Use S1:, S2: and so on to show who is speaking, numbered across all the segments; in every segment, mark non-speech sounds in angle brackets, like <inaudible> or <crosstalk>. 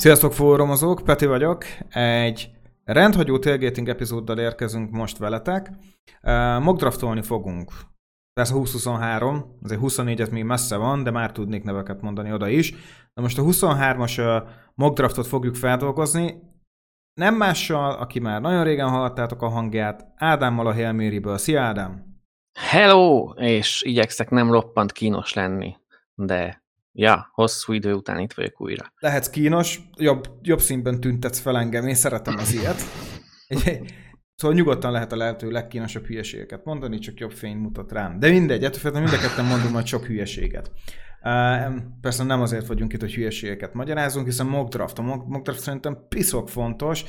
S1: Sziasztok fórumozók, Peti vagyok. Egy rendhagyó tailgating epizóddal érkezünk most veletek. Mogdraftolni fogunk. Persze 2023, azért 24-et még messze van, de már tudnék neveket mondani oda is. De most a 23-as uh, Mogdraftot fogjuk feldolgozni. Nem mással, aki már nagyon régen hallottátok a hangját, Ádámmal a Hail. Szia Ádám!
S2: Hello! És igyekszek nem roppant kínos lenni, de Ja, hosszú idő után itt vagyok újra.
S1: Lehetsz kínos, jobb, jobb színben tüntetsz fel engem, én szeretem az ilyet. Szóval nyugodtan lehet a lehető legkínosabb hülyeségeket mondani, csak jobb fény mutat rám. De mindegy, ettől félre mind a ketten mondom majd sok hülyeséget. Uh, persze nem azért vagyunk itt, hogy hülyeségeket magyarázunk, hiszen mock draft. A mock, szerintem piszok fontos,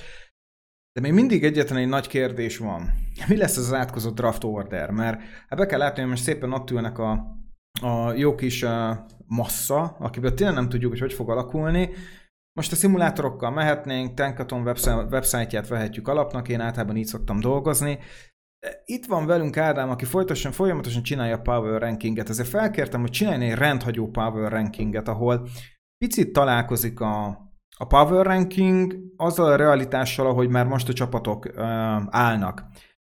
S1: de még mindig egyetlen egy nagy kérdés van. Mi lesz az átkozott draft order? Mert hát be kell látni, hogy most szépen ott ülnek a, a jó kis massza, akiből tényleg nem tudjuk, hogy hogy fog alakulni. Most a szimulátorokkal mehetnénk, Tankaton websájtját vehetjük alapnak, én általában így szoktam dolgozni. Itt van velünk Ádám, aki folyamatosan, folyamatosan csinálja a Power Rankinget, ezért felkértem, hogy csinálni egy rendhagyó Power Rankinget, ahol picit találkozik a, a Power Ranking azzal a realitással, ahogy már most a csapatok uh, állnak.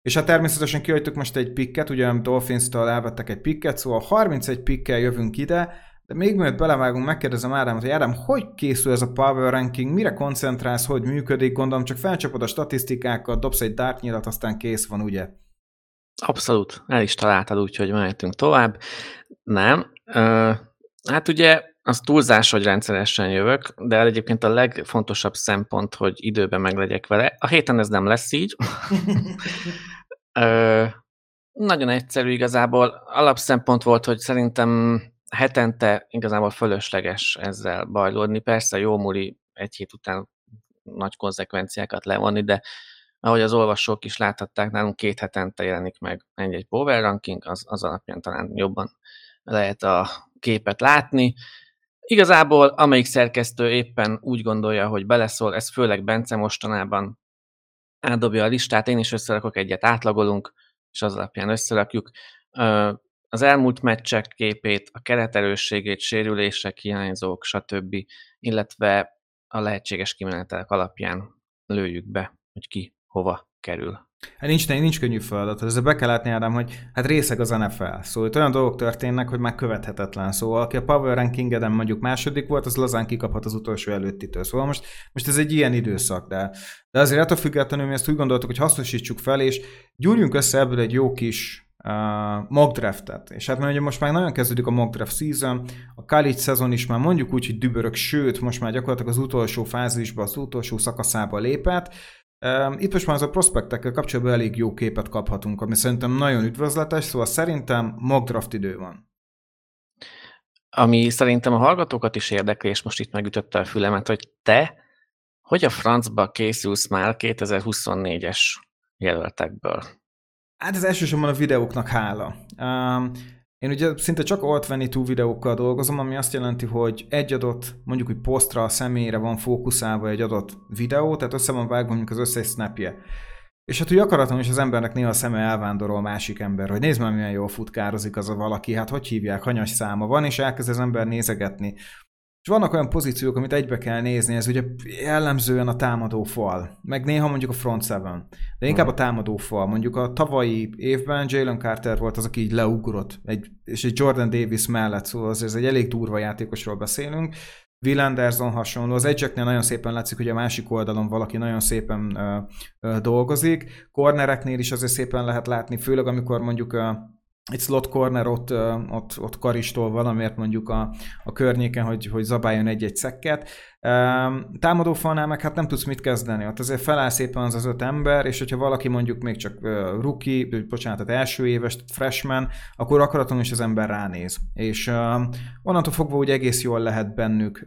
S1: És hát természetesen kihagytuk most egy pikket, ugye Dolphins-től elvettek egy pikket, szóval 31 pikkel jövünk ide, de még mielőtt belevágunk, megkérdezem Ádámot, hogy Ádám, hogy készül ez a power ranking, mire koncentrálsz, hogy működik, gondolom csak felcsapod a statisztikákat, dobsz egy nyilat, aztán kész van, ugye?
S2: Abszolút, el is találtad, úgyhogy mehetünk tovább. Nem, uh, hát ugye az túlzás, hogy rendszeresen jövök, de egyébként a legfontosabb szempont, hogy időben meglegyek vele. A héten ez nem lesz így. <laughs> uh, nagyon egyszerű igazából. Alapszempont volt, hogy szerintem hetente igazából fölösleges ezzel bajlódni. Persze jó múli egy hét után nagy konzekvenciákat levonni, de ahogy az olvasók is láthatták, nálunk két hetente jelenik meg egy-egy power ranking, az, az alapján talán jobban lehet a képet látni. Igazából amelyik szerkesztő éppen úgy gondolja, hogy beleszól, ez főleg Bence mostanában átdobja a listát, én is összerakok egyet, átlagolunk, és az alapján összerakjuk az elmúlt meccsek képét, a kereterősségét, sérülések, hiányzók, stb., illetve a lehetséges kimenetelek alapján lőjük be, hogy ki hova kerül.
S1: Hát nincs, nincs könnyű feladat, ezzel be kell látni, Ádám, hogy hát részeg az NFL. Szóval itt olyan dolgok történnek, hogy már követhetetlen. Szóval aki a Power ranking mondjuk második volt, az lazán kikaphat az utolsó előttitől. Szóval most, most ez egy ilyen időszak, de, de azért attól függetlenül mi ezt úgy gondoltuk, hogy hasznosítsuk fel, és gyúrjunk össze ebből egy jó kis uh, mock draftet. És hát ugye most már nagyon kezdődik a mock draft season, a college szezon is már mondjuk úgy, hogy dübörök, sőt, most már gyakorlatilag az utolsó fázisba, az utolsó szakaszába lépett. Itt most már az a prospektekkel kapcsolatban elég jó képet kaphatunk, ami szerintem nagyon üdvözletes, szóval szerintem mock idő van.
S2: Ami szerintem a hallgatókat is érdekli, és most itt megütötte a fülemet, hogy te hogy a francba készülsz már 2024-es jelöltekből?
S1: Hát ez elsősorban a videóknak hála. Én ugye szinte csak Alt22 videókkal dolgozom, ami azt jelenti, hogy egy adott, mondjuk, hogy posztra, a személyre van fókuszálva egy adott videó, tehát össze van vágva mondjuk az összes snapje. És hát úgy akaratom is az embernek néha a szeme elvándorol másik ember, hogy nézd már milyen jól futkározik az a valaki, hát hogy hívják, hanyas száma van, és elkezd az ember nézegetni. És vannak olyan pozíciók, amit egybe kell nézni, ez ugye jellemzően a támadó fal, meg néha mondjuk a front seven, de inkább a támadó fal. Mondjuk a tavalyi évben Jalen Carter volt az, aki így leugrott, egy, és egy Jordan Davis mellett, szóval az, ez egy elég durva játékosról beszélünk. Will Anderson hasonló, az egyeknél nagyon szépen látszik, hogy a másik oldalon valaki nagyon szépen ö, ö, dolgozik. Cornereknél is azért szépen lehet látni, főleg amikor mondjuk ö, egy slot corner ott, ott, ott karistól valamiért mondjuk a, a környéken, hogy, hogy zabáljon egy-egy szekket. Támadó falnál meg hát nem tudsz mit kezdeni. Ott azért feláll szépen az az öt ember, és hogyha valaki mondjuk még csak rookie, bocsánat, tehát első éves, freshman, akkor akaraton is az ember ránéz. És onnantól fogva úgy egész jól lehet bennük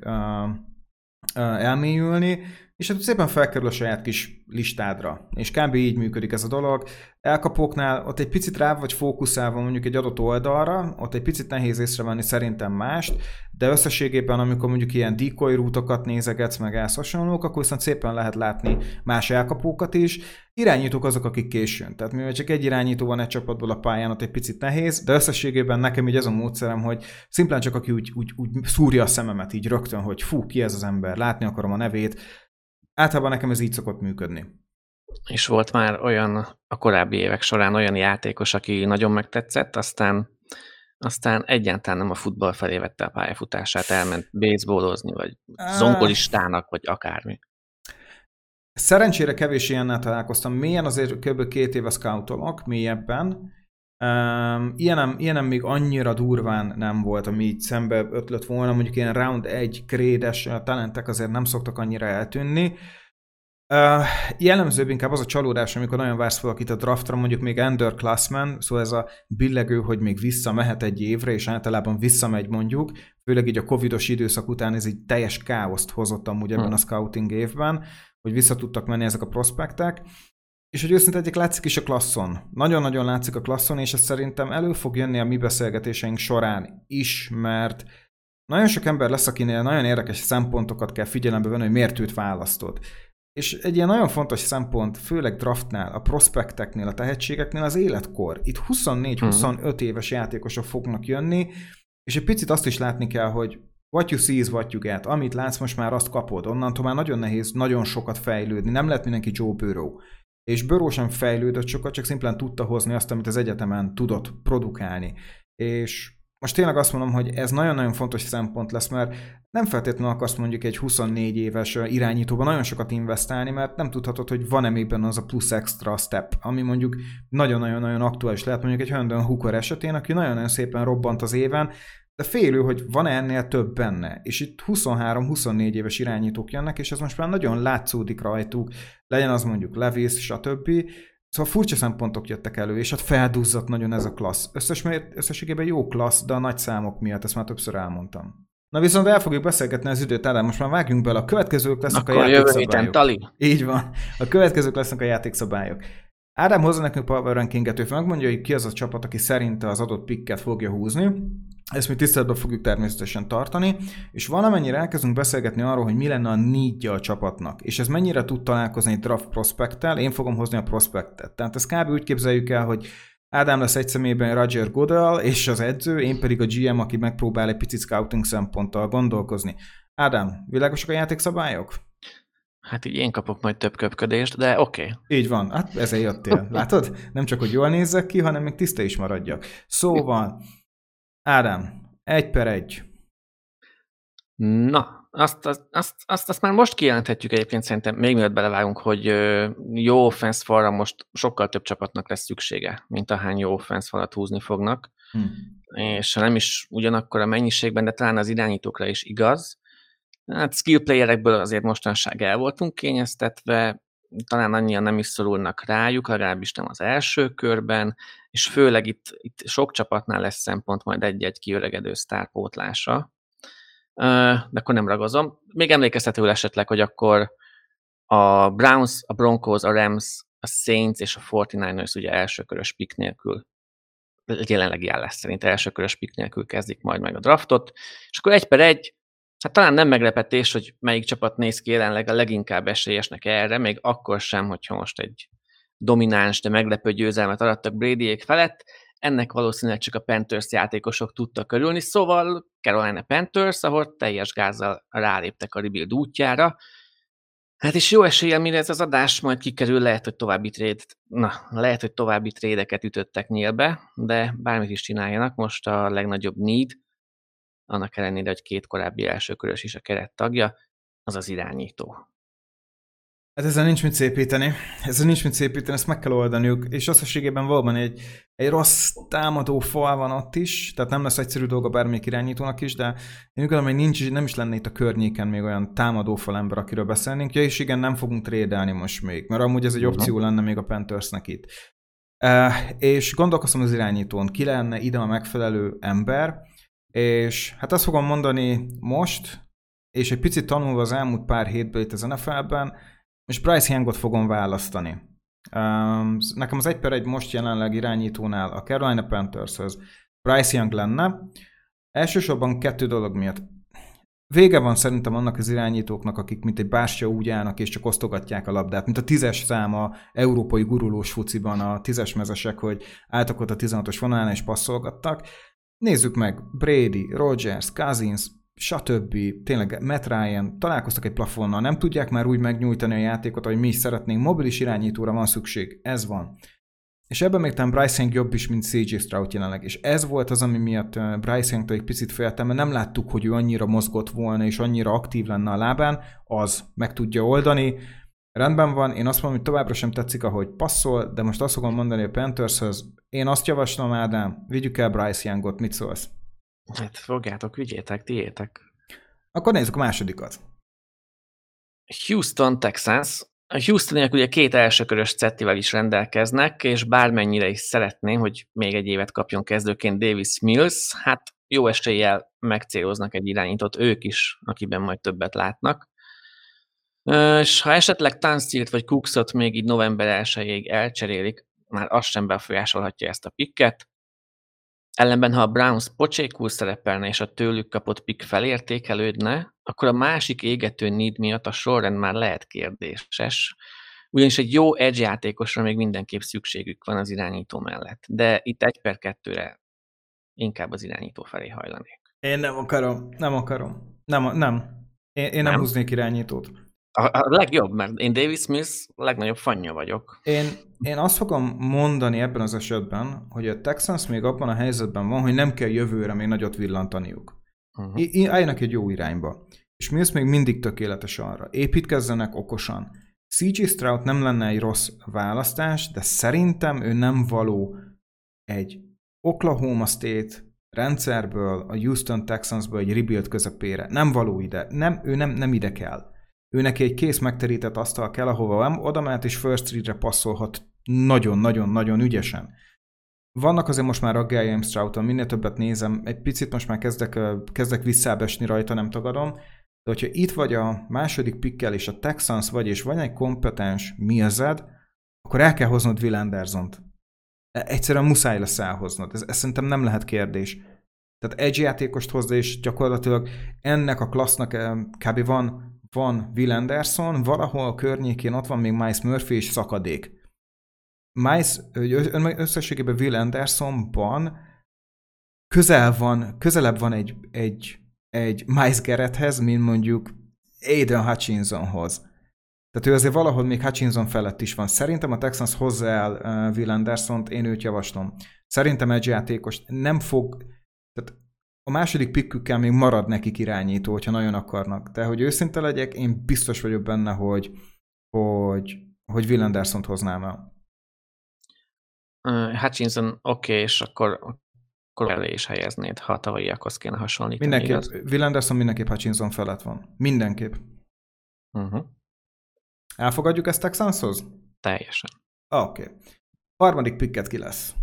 S1: elmélyülni. És hát szépen felkerül a saját kis listádra. És kb. így működik ez a dolog. Elkapóknál ott egy picit rá vagy fókuszálva mondjuk egy adott oldalra, ott egy picit nehéz észrevenni szerintem mást, de összességében, amikor mondjuk ilyen decoy rútokat nézegetsz, meg ezt hasonlók, akkor viszont szépen lehet látni más elkapókat is. Irányítók azok, akik későn. Tehát mivel csak egy irányító van egy csapatból a pályán, ott egy picit nehéz, de összességében nekem így ez a módszerem, hogy szimplán csak aki úgy, úgy, úgy szúrja a szememet így rögtön, hogy fú, ki ez az ember, látni akarom a nevét. Általában nekem ez így szokott működni.
S2: És volt már olyan a korábbi évek során olyan játékos, aki nagyon megtetszett, aztán aztán egyáltalán nem a futball felé vette a pályafutását, elment baseballozni, vagy zongolistának, vagy akármi.
S1: Szerencsére kevés ilyennel találkoztam. Mélyen azért kb. két éve scoutolok, mélyebben. Um, ilyenem, ilyenem még annyira durván nem volt, ami így szembe ötlött volna, mondjuk ilyen round egy krédes talentek azért nem szoktak annyira eltűnni. Uh, jellemzőbb inkább az a csalódás, amikor nagyon vársz valakit a draftra, mondjuk még underclassman, szóval ez a billegő, hogy még visszamehet egy évre, és általában visszamegy mondjuk, főleg így a covidos időszak után ez egy teljes káoszt hozott amúgy ebben hmm. a scouting évben, hogy vissza tudtak menni ezek a prospektek, és hogy őszinte egyik látszik is a klasszon. Nagyon-nagyon látszik a klasszon, és ez szerintem elő fog jönni a mi beszélgetéseink során is, mert nagyon sok ember lesz, akinél nagyon érdekes szempontokat kell figyelembe venni, hogy miért őt választod. És egy ilyen nagyon fontos szempont, főleg draftnál, a prospekteknél, a tehetségeknél az életkor. Itt 24-25 hmm. éves játékosok fognak jönni, és egy picit azt is látni kell, hogy what you see is what you get. Amit látsz, most már azt kapod. Onnantól már nagyon nehéz nagyon sokat fejlődni. Nem lett mindenki Joe Burrow. És Burrow sem fejlődött sokat, csak szimplán tudta hozni azt, amit az egyetemen tudott produkálni. És most tényleg azt mondom, hogy ez nagyon-nagyon fontos szempont lesz, mert nem feltétlenül akarsz mondjuk egy 24 éves irányítóban nagyon sokat investálni, mert nem tudhatod, hogy van-e még benne az a plusz extra step, ami mondjuk nagyon-nagyon-nagyon aktuális lehet mondjuk egy Herndon Hooker esetén, aki nagyon-nagyon szépen robbant az éven, de félő, hogy van-e ennél több benne. És itt 23-24 éves irányítók jönnek, és ez most már nagyon látszódik rajtuk, legyen az mondjuk Levis, stb. Szóval furcsa szempontok jöttek elő, és hát felduzzadt nagyon ez a klassz. Összes, összességében jó klassz, de a nagy számok miatt, ezt már többször elmondtam. Na viszont el fogjuk beszélgetni az időt, Ádám, most már vágjunk bele. A következők lesznek Akkor a játékszabályok. tali. Így van. A következők lesznek a játékszabályok. Ádám hozza nekünk Power Rankinget, ő megmondja, hogy ki az a csapat, aki szerinte az adott pikket fogja húzni. Ezt mi tiszteletben fogjuk természetesen tartani, és valamennyire elkezdünk beszélgetni arról, hogy mi lenne a needja a csapatnak, és ez mennyire tud találkozni egy draft prospekttel, én fogom hozni a prospektet. Tehát ezt kb. úgy képzeljük el, hogy Ádám lesz egy személyben Roger Goodell, és az edző, én pedig a GM, aki megpróbál egy picit scouting szemponttal gondolkozni. Ádám, világosak a játékszabályok?
S2: Hát így én kapok majd több köpködést, de oké. Okay.
S1: Így van, hát ezzel jöttél. Látod? Nem csak, hogy jól nézzek ki, hanem még tiszta is maradjak. Szóval, Ádám, egy per egy.
S2: Na, azt, azt, azt, azt, azt már most kijelenthetjük egyébként szerintem, még mielőtt belevágunk, hogy jó offense falra most sokkal több csapatnak lesz szüksége, mint ahány jó offense falat húzni fognak. Hmm. És nem is ugyanakkor a mennyiségben, de talán az irányítókra is igaz. Hát skill playerekből azért mostanság el voltunk kényeztetve, talán annyian nem is szorulnak rájuk, legalábbis nem az első körben, és főleg itt, itt sok csapatnál lesz szempont majd egy-egy kiöregedő sztárpótlása, de akkor nem ragozom. Még emlékeztető esetleg, hogy akkor a Browns, a Broncos, a Rams, a Saints és a 49ers ugye elsőkörös pick nélkül jelenlegi állás szerint elsőkörös pick nélkül kezdik majd meg a draftot, és akkor egy per egy, hát talán nem meglepetés, hogy melyik csapat néz ki jelenleg a leginkább esélyesnek erre, még akkor sem, hogyha most egy domináns, de meglepő győzelmet arattak Bradyék felett, ennek valószínűleg csak a Panthers játékosok tudtak körülni, szóval Carolina Panthers, ahol teljes gázzal ráléptek a rebuild útjára. Hát és jó esélye, mire ez az adás majd kikerül, lehet, hogy további trade, na, lehet, hogy további trédeket ütöttek nyílbe, de bármit is csináljanak, most a legnagyobb need, annak ellenére, hogy két korábbi elsőkörös is a keret tagja, az az irányító.
S1: Hát ezzel nincs mit szépíteni. Ezzel nincs mit szépíteni, ezt meg kell oldaniuk. És összességében valóban egy, egy rossz támadó fal van ott is, tehát nem lesz egyszerű dolga bármelyik irányítónak is, de én úgy hogy nincs, nem is lenne itt a környéken még olyan támadó fal ember, akiről beszélnénk. Ja, és igen, nem fogunk trédelni most még, mert amúgy ez egy mhm. opció lenne még a Panthersnek itt. Uh, és gondolkozom az irányítón, ki lenne ide a megfelelő ember, és hát azt fogom mondani most, és egy picit tanulva az elmúlt pár hétből itt az NFL-ben, és Bryce Youngot fogom választani. Um, nekem az egy per egy most jelenleg irányítónál a Carolina Panthershez Bryce Young lenne. Elsősorban kettő dolog miatt. Vége van szerintem annak az irányítóknak, akik mint egy bástya úgy állnak és csak osztogatják a labdát, mint a tízes száma európai gurulós fociban a tízes mezesek, hogy álltak ott a 16-os vonalán és passzolgattak. Nézzük meg, Brady, Rogers, Cousins, stb. Tényleg Matt Ryan találkoztak egy plafonnal, nem tudják már úgy megnyújtani a játékot, ahogy mi is szeretnénk, mobilis irányítóra van szükség, ez van. És ebben még talán Bryce Young jobb is, mint CJ Stroud jelenleg. És ez volt az, ami miatt Bryce young egy picit féltem, mert nem láttuk, hogy ő annyira mozgott volna, és annyira aktív lenne a lábán, az meg tudja oldani. Rendben van, én azt mondom, hogy továbbra sem tetszik, ahogy passzol, de most azt fogom mondani a Panthershöz, én azt javaslom, Ádám, vigyük el Bryce Youngot, mit szólsz?
S2: Hát fogjátok, vigyétek, tiétek.
S1: Akkor nézzük a másodikat.
S2: Houston Texans. A Houstoniak ugye két elsőkörös cettivel is rendelkeznek, és bármennyire is szeretném, hogy még egy évet kapjon kezdőként Davis Mills, hát jó eséllyel megcéloznak egy irányítót ők is, akiben majd többet látnak. És ha esetleg Tanstilt vagy Cooksot még így november 1 elcserélik, már az sem befolyásolhatja ezt a pikket. Ellenben, ha a Browns pocsékul szerepelne és a tőlük kapott pick felértékelődne, akkor a másik égető need miatt a sorrend már lehet kérdéses, ugyanis egy jó edge játékosra még mindenképp szükségük van az irányító mellett. De itt egy per kettőre inkább az irányító felé hajlanék.
S1: Én nem akarom, nem akarom. Nem, nem. Én, én nem, nem húznék irányítót.
S2: A, a legjobb, mert én Davis Smith legnagyobb fanya vagyok.
S1: Én, én azt fogom mondani ebben az esetben, hogy a Texans még abban a helyzetben van, hogy nem kell jövőre még nagyot villantaniuk. Uh-huh. Álljanak egy jó irányba. És Mills még mindig tökéletes arra. Építkezzenek okosan. CG Stroud nem lenne egy rossz választás, de szerintem ő nem való egy Oklahoma State rendszerből, a Houston Texansből egy rebuild közepére. Nem való ide. Nem, ő nem, nem ide kell. Ő egy kész megterített asztal kell, ahova oda mehet és first read-re passzolhat nagyon-nagyon-nagyon ügyesen. Vannak azért most már aggájaim Strouton, minél többet nézem, egy picit most már kezdek, kezdek visszábesni rajta, nem tagadom, de hogyha itt vagy a második pikkel és a Texans vagy, és vagy egy kompetens Millzed, akkor el kell hoznod Will Anderson-t. E, egyszerűen muszáj lesz elhoznod. Ez, ez szerintem nem lehet kérdés. Tehát egy játékost hozza, és gyakorlatilag ennek a klassznak kb. van van Will Anderson, valahol a környékén ott van még Miles Murphy és szakadék. Miles, összességében Will Andersonban közel van, közelebb van egy, egy, egy Miles Garretthez, mint mondjuk Aiden Hutchinsonhoz. Tehát ő azért valahol még Hutchinson felett is van. Szerintem a Texans hozzá el Will Anderson-t, én őt javaslom. Szerintem egy játékos nem fog, tehát a második pikkükkel még marad nekik irányító, hogyha nagyon akarnak. De hogy őszinte legyek, én biztos vagyok benne, hogy, hogy, hogy Will Anderson-t hoznám el.
S2: Hutchinson oké, okay, és akkor, akkor elé is helyeznéd, ha a tavalyiakhoz kéne hasonlítani.
S1: Mindenképp, igaz? Will Anderson mindenképp Hutchinson felett van. Mindenképp. Uh-huh. Elfogadjuk ezt Texanshoz?
S2: Teljesen.
S1: Oké. Okay. Harmadik pikket ki lesz?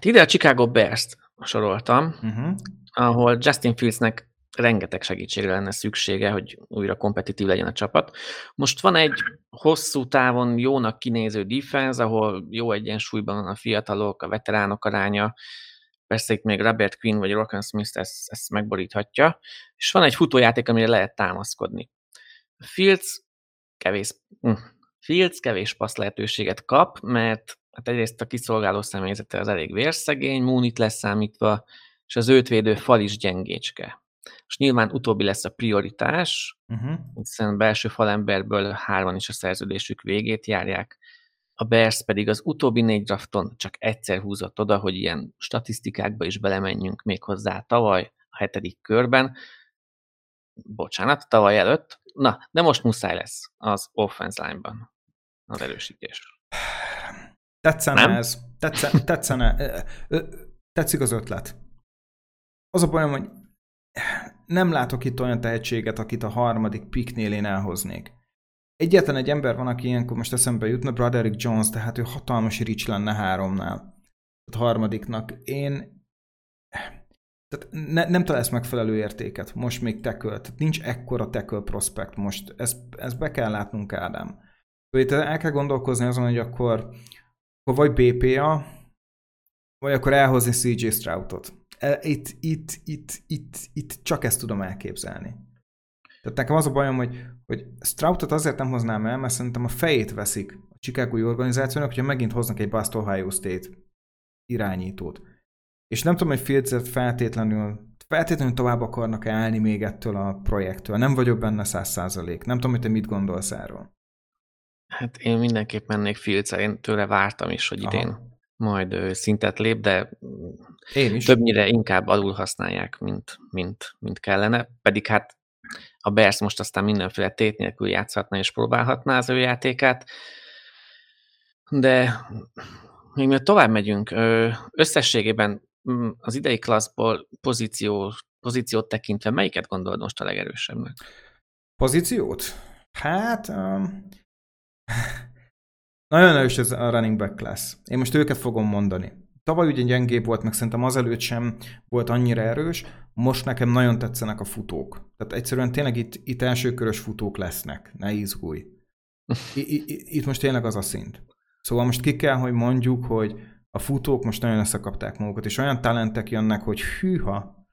S2: Ide a Chicago Bears-t soroltam, uh-huh. ahol Justin Fieldsnek rengeteg segítségre lenne szüksége, hogy újra kompetitív legyen a csapat. Most van egy hosszú távon jónak kinéző defense, ahol jó egyensúlyban van a fiatalok, a veteránok aránya, persze itt még Robert Quinn vagy Rocken Smith ezt, ezt megboríthatja, és van egy futójáték, amire lehet támaszkodni. Fields kevés, hm, Fields kevés passz lehetőséget kap, mert hát egyrészt a kiszolgáló személyzete az elég vérszegény, Múnit leszámítva, és az őt védő fal is gyengécske. És nyilván utóbbi lesz a prioritás, uh-huh. hiszen belső falemberből hárman is a szerződésük végét járják, a Bears pedig az utóbbi négy drafton csak egyszer húzott oda, hogy ilyen statisztikákba is belemenjünk még hozzá tavaly, a hetedik körben. Bocsánat, tavaly előtt. Na, de most muszáj lesz az offense line-ban az erősítés.
S1: Tetszene Nem? ez? Tetszene, tetszene, tetszik az ötlet. Az a bajom, hogy nem látok itt olyan tehetséget, akit a harmadik piknél én elhoznék. Egyetlen egy ember van, aki ilyenkor most eszembe jutna, Broderick Jones, de hát ő hatalmas rics lenne háromnál. A harmadiknak. Én... tehát ne, nem találsz megfelelő értéket, most még teköl, tehát nincs ekkora teköl prospekt most, ezt, ezt be kell látnunk, Ádám. Itt el kell gondolkozni azon, hogy akkor, akkor vagy BPA, vagy akkor elhozni CJ Stroutot. E, itt, itt, itt, itt, itt csak ezt tudom elképzelni. Tehát nekem az a bajom, hogy, hogy Stroutot azért nem hoznám el, mert szerintem a fejét veszik a Chicago organizációnak, hogyha megint hoznak egy Bust Ohio State irányítót. És nem tudom, hogy Fields feltétlenül, feltétlenül tovább akarnak állni még ettől a projektől. Nem vagyok benne száz százalék. Nem tudom, hogy te mit gondolsz erről.
S2: Hát én mindenképp mennék fields én tőle vártam is, hogy idén Aha. majd szintet lép, de én is. többnyire inkább alul használják, mint, mint, mint kellene. Pedig hát a Bears most aztán mindenféle tét nélkül játszhatna és próbálhatná az ő játékát. De még mielőtt tovább megyünk, összességében mm, az idei klasszból pozíció, pozíciót tekintve melyiket gondolod most a legerősebbnek?
S1: Pozíciót? Hát, um, <laughs> nagyon erős ez a running back class. Én most őket fogom mondani. Tavaly ugye gyengébb volt, meg szerintem azelőtt sem volt annyira erős, most nekem nagyon tetszenek a futók. Tehát egyszerűen tényleg itt, itt elsőkörös futók lesznek, ne izgulj. <laughs> I, I, itt most tényleg az a szint. Szóval most ki kell, hogy mondjuk, hogy a futók most nagyon összekapták magukat, és olyan talentek jönnek, hogy hűha,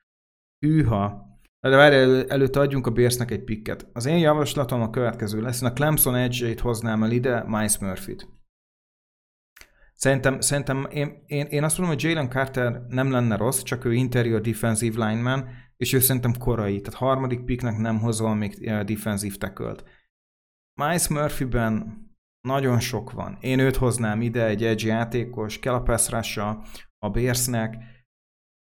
S1: hűha, de várj, elő, előtte adjunk a Bearsnek egy pikket. Az én javaslatom a következő lesz, én a Clemson edge hoznám el ide, Miles Murphy-t. Szerintem, szerintem én, én, én azt mondom, hogy Jalen Carter nem lenne rossz, csak ő interior defensive lineman, és ő szerintem korai, tehát harmadik picknek nem hozol még eh, defensive tackle Miles Murphy-ben nagyon sok van. Én őt hoznám ide, egy edge játékos, kell a pass a Bearsnek,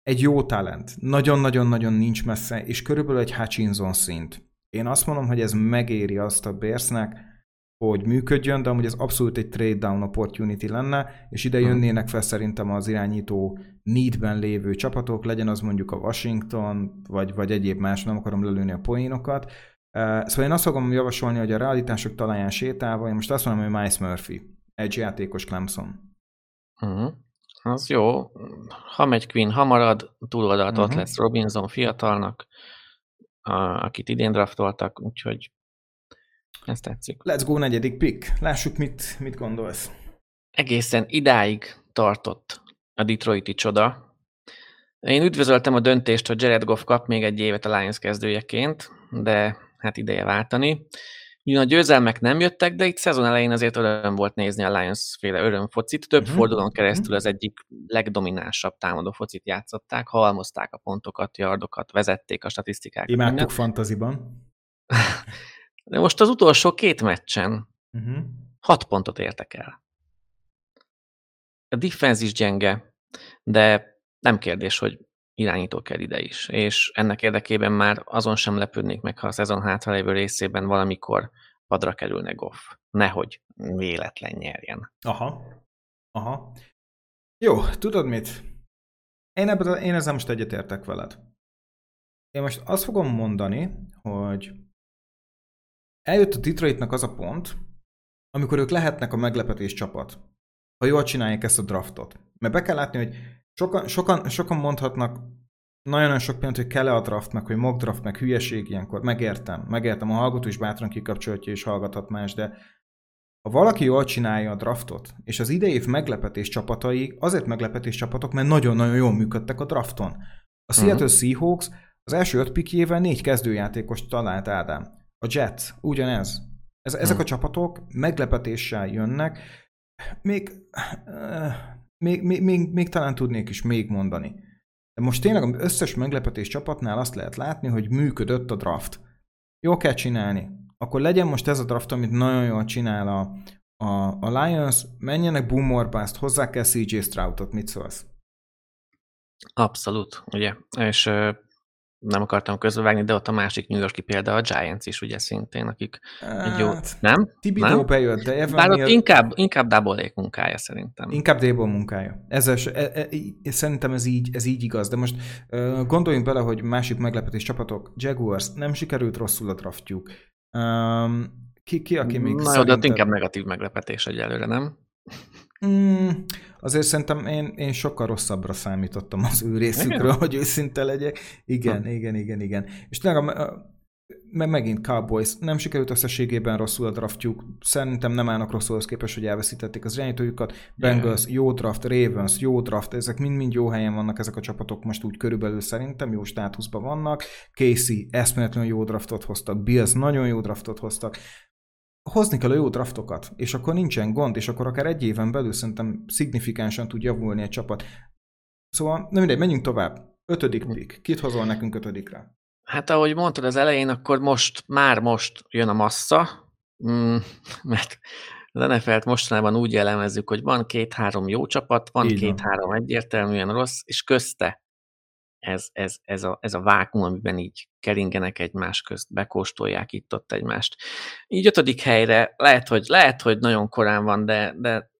S1: egy jó talent. Nagyon-nagyon-nagyon nincs messze, és körülbelül egy Hutchinson szint. Én azt mondom, hogy ez megéri azt a Bearsnek, hogy működjön, de amúgy ez abszolút egy trade down opportunity lenne, és ide jönnének fel szerintem az irányító needben lévő csapatok, legyen az mondjuk a Washington, vagy, vagy egyéb más, nem akarom lelőni a poénokat, Szóval én azt fogom javasolni, hogy a realitások talaján sétálva, én most azt mondom, hogy Miles Murphy, egy játékos Clemson.
S2: Uh-huh. Az jó. Ha megy Quinn, ha marad, túloldalt uh-huh. ott mhm. lesz Robinson fiatalnak, a, akit idén draftoltak, úgyhogy ez tetszik.
S1: Let's go negyedik pick. Lássuk, mit, mit gondolsz.
S2: Egészen idáig tartott a Detroiti csoda. Én üdvözöltem a döntést, hogy Jared Goff kap még egy évet a Lions kezdőjeként, de hát ideje váltani. Ugyan a győzelmek nem jöttek, de itt szezon elején azért öröm volt nézni a Lions féle örömfocit. Több uh-huh. fordulón keresztül az egyik legdominánsabb támadó focit játszották, halmozták a pontokat, yardokat, vezették a statisztikákat.
S1: Imádtuk fantaziban. <laughs>
S2: De most az utolsó két meccsen uh-huh. hat pontot értek el. A defense is gyenge, de nem kérdés, hogy irányító kell ide is, és ennek érdekében már azon sem lepődnék meg, ha a szezon hátralévő részében valamikor padra kerülne Goff. Nehogy véletlen nyerjen.
S1: Aha. Aha. Jó, tudod mit? Én, ebben, én ezzel most egyetértek veled. Én most azt fogom mondani, hogy eljött a Detroitnak az a pont, amikor ők lehetnek a meglepetés csapat, ha jól csinálják ezt a draftot. Mert be kell látni, hogy Sokan, sokan, sokan mondhatnak nagyon-nagyon sok példát, hogy kell-e a draft, meg hogy mock draft, meg hülyeség ilyenkor. Megértem, megértem. A hallgató is bátran kikapcsolhatja és hallgathat más, de ha valaki jól csinálja a draftot, és az idei év meglepetés csapatai azért meglepetés csapatok, mert nagyon-nagyon jól működtek a drafton. A Seattle uh-huh. Seahawks az első öt pikjével négy kezdőjátékos talált Ádám. A Jets, ugyanez. Ez, ezek uh-huh. a csapatok meglepetéssel jönnek. Még még, még, még, még talán tudnék is még mondani. De most tényleg az összes meglepetés csapatnál azt lehet látni, hogy működött a draft. Jó kell csinálni. Akkor legyen most ez a draft, amit nagyon jól csinál a, a, a Lions, menjenek boom or bust, hozzá kell CJ Stroutot, mit szólsz?
S2: Abszolút, ugye. És nem akartam közbevágni, de ott a másik New Yorki példa a Giants is ugye szintén, akik hát, egy jó... Nem?
S1: Tibidó nem? bejött, de
S2: Evan Bár ott inkább, inkább double munkája szerintem.
S1: Inkább Dable munkája. Ez, e, e, e, szerintem ez így, ez így igaz, de most uh, gondoljunk bele, hogy másik meglepetés csapatok, Jaguars, nem sikerült rosszul a draftjuk. Um, ki, ki, aki még
S2: Na, szerinted... de inkább negatív meglepetés egyelőre, nem?
S1: Mm, azért szerintem én, én sokkal rosszabbra számítottam az ő részükről, igen? hogy őszinte legyek. Igen, ha. igen, igen, igen. És tényleg a, meg megint Cowboys, nem sikerült összességében rosszul a draftjuk, szerintem nem állnak rosszul az képest, hogy elveszítették az irányítójukat, Bengals, jó draft, Ravens, jó draft, ezek mind-mind jó helyen vannak ezek a csapatok most úgy körülbelül szerintem, jó státuszban vannak, Casey eszméletlenül jó draftot hoztak, Bills nagyon jó draftot hoztak, hozni kell a jó draftokat, és akkor nincsen gond, és akkor akár egy éven belül szerintem szignifikánsan tud javulni egy csapat. Szóval, nem mindegy, menjünk tovább. Ötödik pick. Kit hozol nekünk ötödikre?
S2: Hát ahogy mondtad az elején, akkor most, már most jön a massza, mm, <laughs> mert az NFL-t mostanában úgy jellemezzük, hogy van két-három jó csapat, van két-három egyértelműen rossz, és közte ez, ez, ez, a, ez a vákum, amiben így keringenek egymás közt, bekóstolják itt-ott egymást. Így ötödik helyre, lehet, hogy, lehet, hogy nagyon korán van, de, de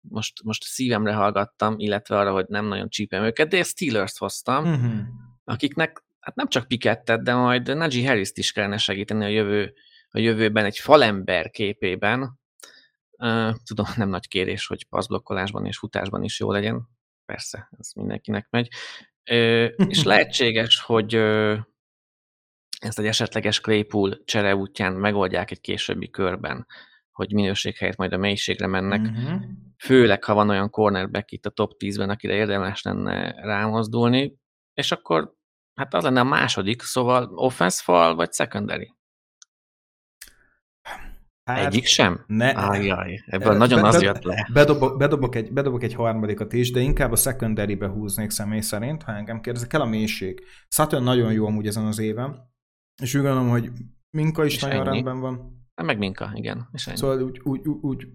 S2: most, most szívemre hallgattam, illetve arra, hogy nem nagyon csípem őket, de Steelers hoztam, uh-huh. akiknek hát nem csak Pikettet, de majd Najee Harris-t is kellene segíteni a, jövő, a jövőben egy falember képében. Uh, tudom, <laughs> nem nagy kérés, hogy passzblokkolásban és futásban is jó legyen. Persze, ez mindenkinek megy. És lehetséges, hogy uh, ezt egy esetleges Claypool csere útján megoldják egy későbbi körben, hogy minőség helyett majd a mélységre mennek. Uh-huh. Főleg, ha van olyan cornerback itt a top 10-ben, akire érdemes lenne rámozdulni, és akkor Hát az lenne a második, szóval offense fal vagy secondary? Hát, Egyik sem? Ne. Ajjaj, ebből nagyon az jött le.
S1: Bedobok, bedobok, egy, bedobok egy harmadikat is, de inkább a secondary-be húznék személy szerint, ha engem kérdezek. Kell a mélység. Saturn nagyon jó amúgy ezen az éven, és úgy gondolom, hogy Minka is és nagyon ennyi. rendben van.
S2: Hát meg Minka, igen. És ennyi.
S1: Szóval úgy, úgy, úgy, úgy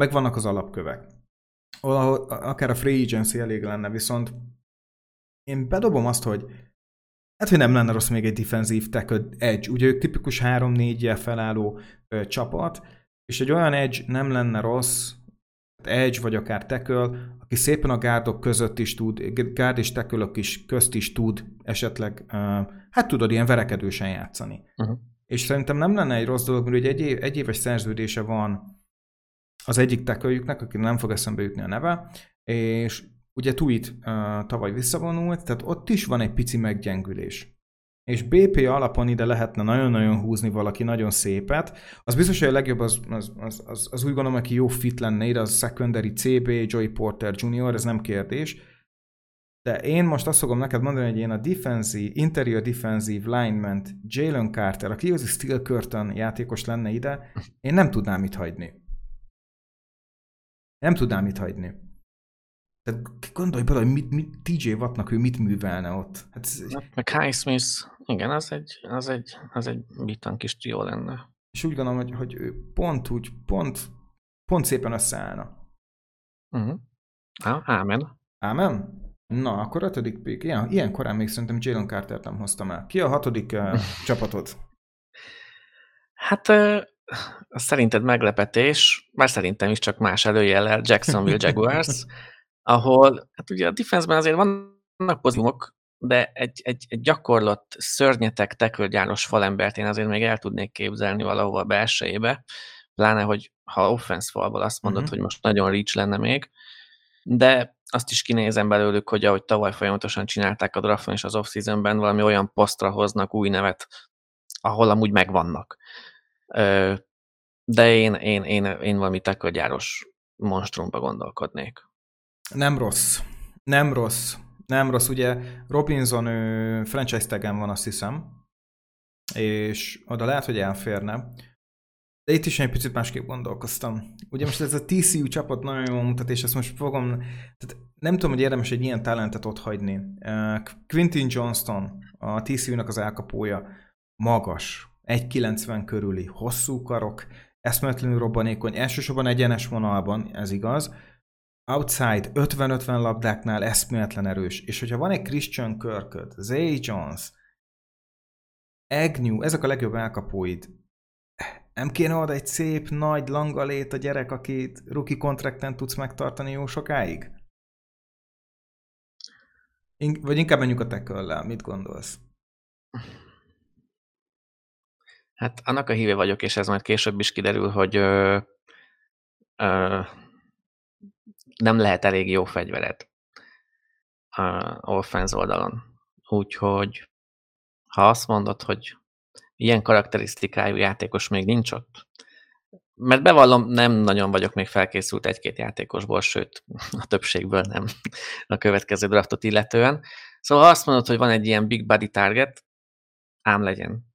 S1: megvannak az alapkövek. Valahol akár a free agency elég lenne, viszont én bedobom azt, hogy Hát, hogy nem lenne rossz még egy defensív tackle edge. Ugye ők tipikus 3-4-jel felálló ö, csapat, és egy olyan edge nem lenne rossz, edge vagy akár tackle, aki szépen a gárdok között is tud, gárd és tackle is közt is tud esetleg, ö, hát tudod, ilyen verekedősen játszani. Uh-huh. És szerintem nem lenne egy rossz dolog, mert egy, év, egy éves szerződése van az egyik tackle aki nem fog eszembe jutni a neve, és Ugye Tweet uh, tavaly visszavonult, tehát ott is van egy pici meggyengülés. És BP alapon ide lehetne nagyon-nagyon húzni valaki nagyon szépet. Az biztos, hogy a legjobb az, az, az, az, az úgy gondolom, aki jó fit lenne ide, az secondary CB, Joy Porter Jr., ez nem kérdés. De én most azt fogom neked mondani, hogy én a defensive, interior defensive lineman Jalen Carter, aki igazi Steel Curtain játékos lenne ide, én nem tudnám itt hagyni. Nem tudnám itt hagyni. Tehát gondolj bele, hogy mit, mit TJ Wattnak ő mit művelne ott. Hát ez,
S2: Meg High Smith, igen, az egy, az egy, az egy bitan kis jó lenne.
S1: És úgy gondolom, hogy, hogy ő pont úgy, pont, pont szépen összeállna.
S2: Uh-huh. Ah, ámen.
S1: Ámen? Na, akkor ötödik pick. Ilyen, ilyen korán még szerintem Jalen carter nem hoztam el. Ki a hatodik uh, <laughs> csapatod?
S2: Hát uh, szerinted meglepetés, már szerintem is csak más előjellel Jacksonville Jaguars <laughs> ahol hát ugye a defense azért vannak pozíciók, de egy, egy, egy gyakorlott szörnyetek tekölgyáros falembert én azért még el tudnék képzelni valahova a belsejébe, pláne, hogy ha offense falból azt mondod, uh-huh. hogy most nagyon reach lenne még, de azt is kinézem belőlük, hogy ahogy tavaly folyamatosan csinálták a drafton és az off-seasonben, valami olyan posztra hoznak új nevet, ahol amúgy megvannak. De én, én, én, én valami tekölgyáros monstrumba gondolkodnék.
S1: Nem rossz. Nem rossz. Nem rossz. Ugye Robinson ő franchise tagem van, azt hiszem, és oda lehet, hogy elférne. De itt is egy picit másképp gondolkoztam. Ugye most ez a TCU csapat nagyon jól mutat, és ezt most fogom... Tehát nem tudom, hogy érdemes egy ilyen talentet ott hagyni. Uh, Quintin Johnston, a TCU-nak az elkapója, magas, 1,90 körüli, hosszú karok, eszméletlenül robbanékony, elsősorban egyenes vonalban, ez igaz, outside 50-50 labdáknál eszméletlen erős, és hogyha van egy Christian Kirköt, Zay Jones, Agnew, ezek a legjobb elkapóid, nem kéne oda egy szép, nagy langalét a gyerek, akit rookie kontrakten tudsz megtartani jó sokáig? In- vagy inkább menjünk a tackle mit gondolsz?
S2: Hát annak a híve vagyok, és ez majd később is kiderül, hogy ö, ö, nem lehet elég jó fegyvered a offense oldalon. Úgyhogy ha azt mondod, hogy ilyen karakterisztikájú játékos még nincs ott, mert bevallom, nem nagyon vagyok még felkészült egy-két játékosból, sőt, <laughs> a többségből nem <laughs> a következő draftot illetően. Szóval azt mondod, hogy van egy ilyen big body target, ám legyen.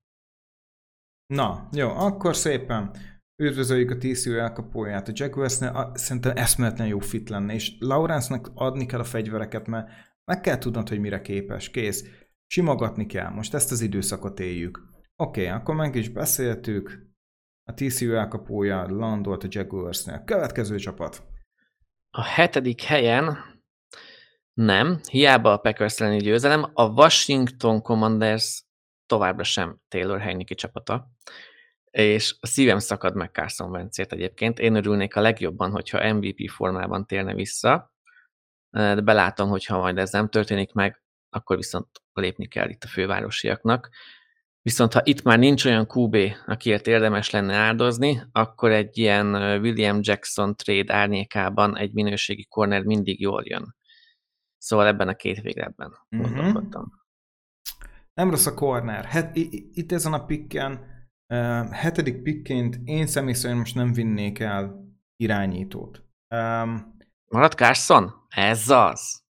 S1: Na, jó, akkor szépen üdvözöljük a TCU elkapóját a Jaguarsnél, szerintem eszméletlen jó fit lenne, és Laurence-nak adni kell a fegyvereket, mert meg kell tudnod, hogy mire képes, kész. Simogatni kell, most ezt az időszakot éljük. Oké, okay, akkor meg is beszéltük, a TCU elkapója landolt a Jaguarsnél. Következő csapat.
S2: A hetedik helyen nem, hiába a Packers elleni győzelem, a Washington Commanders továbbra sem Taylor Heineke csapata, és a szívem szakad meg Carson Wentzért egyébként. Én örülnék a legjobban, hogyha MVP formában térne vissza, de belátom, hogyha majd ez nem történik meg, akkor viszont lépni kell itt a fővárosiaknak. Viszont ha itt már nincs olyan QB, akiért érdemes lenne áldozni, akkor egy ilyen William Jackson trade árnyékában egy minőségi corner mindig jól jön. Szóval ebben a két végletben uh-huh. gondolkodtam.
S1: Nem rossz a corner. Het, itt ezen a pikken, uh, hetedik pikként én személy szerint most nem vinnék el irányítót. Um,
S2: Marad Carson? Ez az.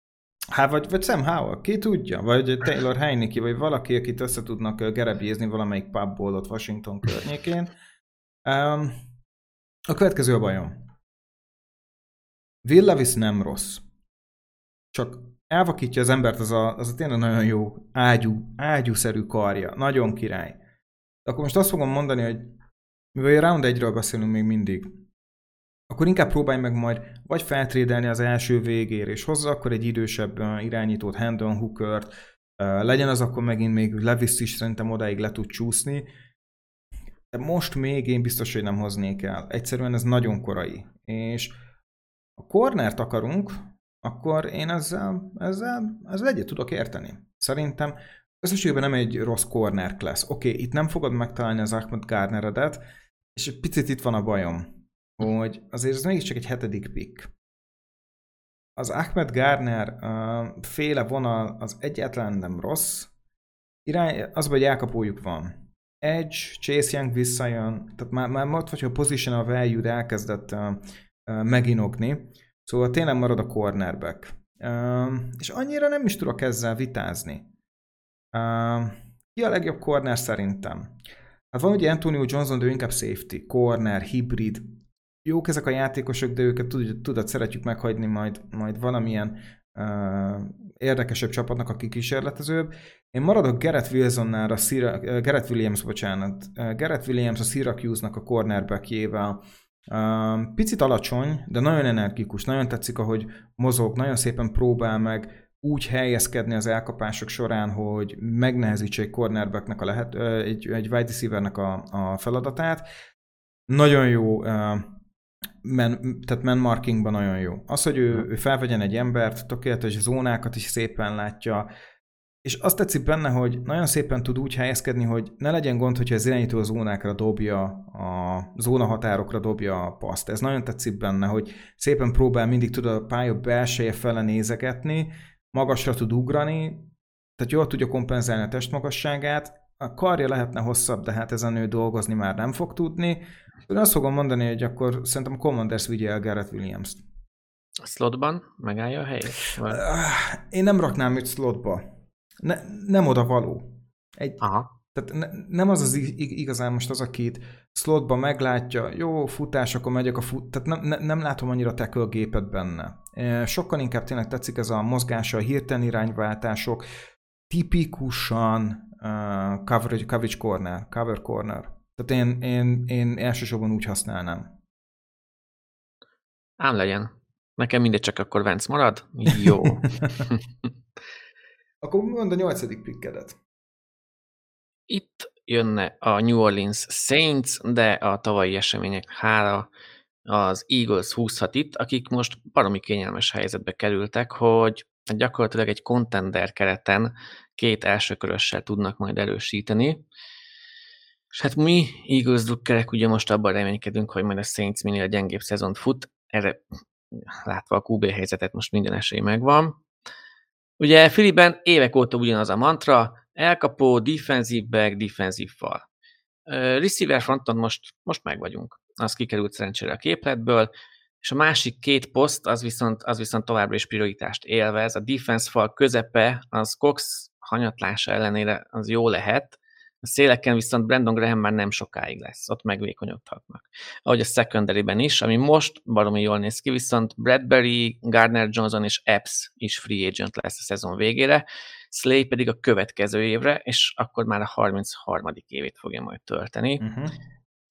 S1: Hát vagy, vagy Sam Howell, ki tudja, vagy Taylor Heineke, vagy valaki, akit össze tudnak gerebjézni valamelyik pubból ott Washington környékén. Um, a következő a bajom. Will Levis nem rossz. Csak elvakítja az embert az a, az a tényleg nagyon jó ágyú, ágyúszerű karja. Nagyon király. De akkor most azt fogom mondani, hogy mivel a round 1-ről beszélünk még mindig, akkor inkább próbálj meg majd vagy feltrédelni az első végér, és hozza akkor egy idősebb irányítót, Hendon Hookert, legyen az akkor megint még Levis is szerintem odáig le tud csúszni, de most még én biztos, hogy nem hoznék el. Egyszerűen ez nagyon korai. És a cornert akarunk, akkor én ezzel, ezzel, ezzel egyet tudok érteni. Szerintem összességében nem egy rossz corner class. Oké, okay, itt nem fogod megtalálni az Ahmed Gardneredet, és egy picit itt van a bajom hogy azért ez mégiscsak egy hetedik pick. Az Ahmed Garner uh, féle vonal az egyáltalán nem rossz. Irány, az, hogy elkapójuk van. Edge, Chase Young visszajön, tehát már, már ott vagy, hogy a position value elkezdett uh, uh, meginogni, szóval tényleg marad a cornerback. Uh, és annyira nem is tudok ezzel vitázni. Uh, ki a legjobb corner szerintem? Hát van ugye Antonio Johnson, de ő inkább safety, corner, hibrid, jók ezek a játékosok, de őket tudod, tudod szeretjük meghagyni majd, majd valamilyen uh, érdekesebb csapatnak, aki kísérletezőbb. Én maradok Gerett Wilsonnál, a Sira, uh, Gerett Williams, bocsánat, uh, Gerett Williams a Syracuse-nak a cornerbackjével. Uh, picit alacsony, de nagyon energikus, nagyon tetszik, ahogy mozog, nagyon szépen próbál meg úgy helyezkedni az elkapások során, hogy megnehezítse egy cornerbacknek a lehet, egy, egy wide receivernek a, a feladatát. Nagyon jó men, tehát man markingban nagyon jó. Az, hogy ő, ő felvegyen egy embert, tökéletes zónákat is szépen látja, és azt tetszik benne, hogy nagyon szépen tud úgy helyezkedni, hogy ne legyen gond, hogyha az irányító a zónákra dobja, a zóna határokra dobja a paszt. Ez nagyon tetszik benne, hogy szépen próbál mindig tud a pálya belseje fele nézegetni, magasra tud ugrani, tehát jól tudja kompenzálni a testmagasságát, a karja lehetne hosszabb, de hát ezen ő dolgozni már nem fog tudni, én azt fogom mondani, hogy akkor szerintem Commanders vigye el Garrett Williams-t.
S2: A slotban megállja a helyét? Vagy?
S1: Én nem raknám őt slotba. Ne, nem oda való. Egy, Aha. Tehát ne, nem az az igazán most az, akit slotba meglátja, jó, futás, akkor megyek a fut... Tehát nem, ne, nem látom annyira tackle gépet benne. Sokkal inkább tényleg tetszik ez a mozgása, a hirtelen irányváltások, tipikusan uh, coverage, coverage corner, cover corner. Tehát én, én, én elsősorban úgy használnám.
S2: Ám legyen. Nekem mindegy, csak akkor Vence marad? Jó. <laughs>
S1: akkor mond a nyolcadik pikkedet.
S2: Itt jönne a New Orleans Saints, de a tavalyi események hála az Eagles húzhat itt, akik most baromi kényelmes helyzetbe kerültek, hogy gyakorlatilag egy contender kereten két elsőkörössel tudnak majd erősíteni, és hát mi, Eagles drukkerek, ugye most abban reménykedünk, hogy majd a Saints minél gyengébb szezont fut. Erre látva a QB helyzetet most minden esély megvan. Ugye Filiben évek óta ugyanaz a mantra, elkapó, defensív back, defensív fal. Receiver fronton most, most meg vagyunk. Az kikerült szerencsére a képletből, és a másik két poszt az viszont, az viszont továbbra is prioritást élvez. A defense fal közepe az Cox hanyatlása ellenére az jó lehet, a széleken viszont Brandon Graham már nem sokáig lesz, ott megvékonyodhatnak. Ahogy a secondary is, ami most baromi jól néz ki, viszont Bradbury, Gardner Johnson és Epps is free agent lesz a szezon végére, Slay pedig a következő évre, és akkor már a 33. évét fogja majd tölteni. Uh-huh.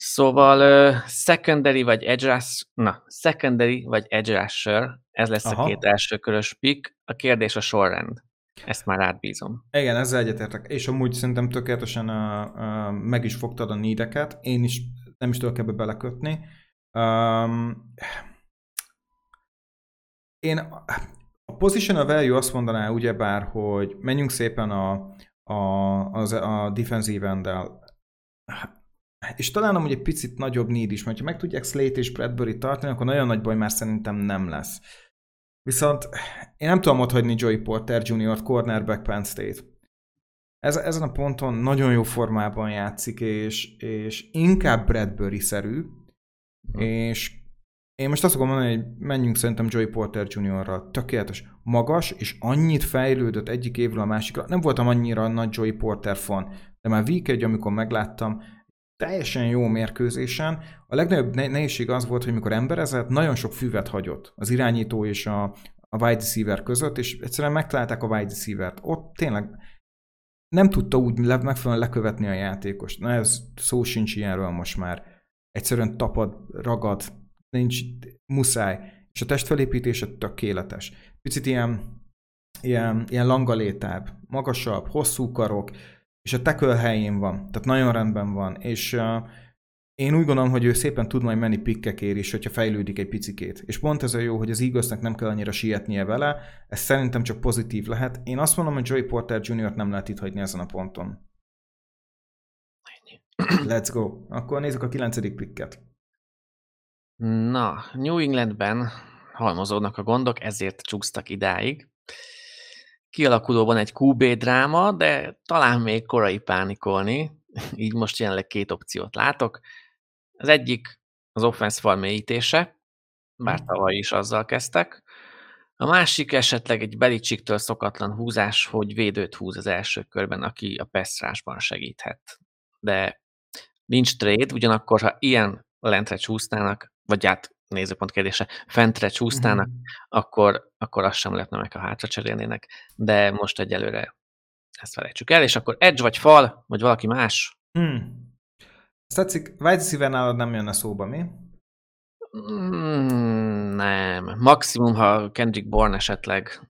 S2: Szóval uh, secondary vagy edge rush, na, secondary vagy edge rusher, ez lesz Aha. a két első körös pick. A kérdés a sorrend. Ezt már átbízom.
S1: Igen, ezzel egyetértek. És amúgy szerintem tökéletesen uh, uh, meg is fogtad a nídeket. Én is nem is tudok ebbe belekötni. Um, én a position value azt mondaná ugyebár, hogy menjünk szépen a, a, az, a defensive endel. És talán amúgy egy picit nagyobb need is, mert ha meg tudják Slate és Bradbury tartani, akkor nagyon nagy baj már szerintem nem lesz. Viszont én nem tudom ott hagyni Joey Porter Jr. cornerback Penn State. Ez, ezen a ponton nagyon jó formában játszik, és, és inkább Bradbury-szerű, hmm. és én most azt fogom mondani, hogy menjünk szerintem Joey Porter Jr.-ra. Tökéletes. Magas, és annyit fejlődött egyik évről a másikra. Nem voltam annyira nagy Joey Porter fan, de már week egy, amikor megláttam, teljesen jó mérkőzésen. A legnagyobb nehézség az volt, hogy mikor emberezett, nagyon sok füvet hagyott az irányító és a, a wide receiver között, és egyszerűen megtalálták a wide receiver-t. Ott tényleg nem tudta úgy le, megfelelően lekövetni a játékost. Na ez szó sincs ilyenről most már. Egyszerűen tapad, ragad, nincs, muszáj. És a testfelépítése tökéletes. Picit ilyen, ilyen, ilyen langalétább, magasabb, hosszú karok, és a tackle helyén van, tehát nagyon rendben van, és uh, én úgy gondolom, hogy ő szépen tud majd menni pikkekért is, hogyha fejlődik egy picikét. És pont ez a jó, hogy az Eaglesnek nem kell annyira sietnie vele, ez szerintem csak pozitív lehet. Én azt mondom, hogy Joey Porter Jr. nem lehet itt hagyni ezen a ponton. Let's go. Akkor nézzük a kilencedik pikket.
S2: Na, New Englandben halmozódnak a gondok, ezért csúsztak idáig kialakulóban egy QB dráma, de talán még korai pánikolni, <laughs> így most jelenleg két opciót látok. Az egyik az offense fal mélyítése, bár hmm. tavaly is azzal kezdtek. A másik esetleg egy Belicsiktől szokatlan húzás, hogy védőt húz az első körben, aki a pesztrásban segíthet. De nincs trade, ugyanakkor ha ilyen lentre csúsznának, vagy hát nézőpont kérdése, fentre csúsztának, uh-huh. akkor, akkor azt sem lehetne meg, ha hátra cserélnének, de most egyelőre ezt felejtsük el, és akkor edge vagy fal, vagy valaki más? Hmm.
S1: Ezt tetszik, White nálad nem jönne szóba, mi?
S2: Mm, nem. Maximum, ha Kendrick Bourne esetleg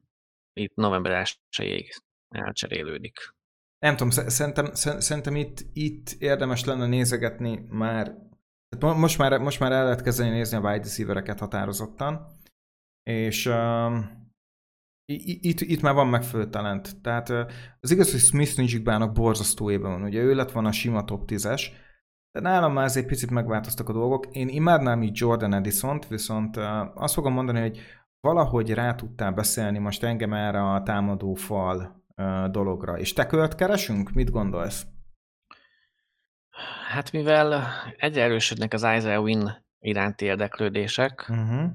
S2: itt november 1 elcserélődik.
S1: Nem tudom, szerintem, szerintem itt, itt érdemes lenne nézegetni már most már, most már el lehet kezdeni nézni a wide receivereket határozottan, és uh, itt, itt már van megfelelő talent. Tehát az igaz, hogy Smith Nijikbának borzasztó éve van. Ugye ő lett van a sima top 10-es, de nálam már egy picit megváltoztak a dolgok. Én imádnám így Jordan Edison-t, viszont azt fogom mondani, hogy valahogy rá tudtál beszélni most engem erre a támadó fal dologra. És te költ keresünk? Mit gondolsz?
S2: Hát mivel egyre erősödnek az Isaiah Win iránti érdeklődések, uh-huh.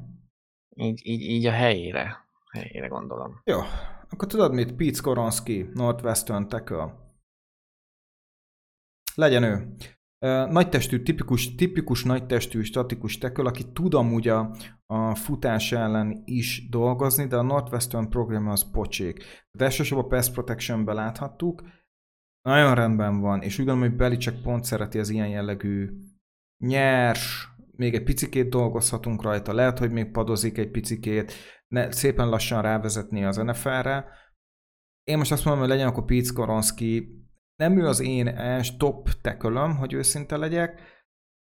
S2: így, így, így a helyére, helyére gondolom.
S1: Jó, akkor tudod mit? Pete Skoronski, Northwestern tackle. Legyen ő. Nagytestű, tipikus, tipikus nagytestű, statikus tackle, aki tud amúgy a, a futás ellen is dolgozni, de a Northwestern program az pocsék. De elsősorban a pass protection láthattuk, nagyon rendben van, és úgy gondolom, hogy Belicek pont szereti az ilyen jellegű nyers, még egy picikét dolgozhatunk rajta, lehet, hogy még padozik egy picikét, ne, szépen lassan rávezetni az NFL-re. Én most azt mondom, hogy legyen akkor Pete Skoronski, nem ő az én els top tekölöm, hogy őszinte legyek,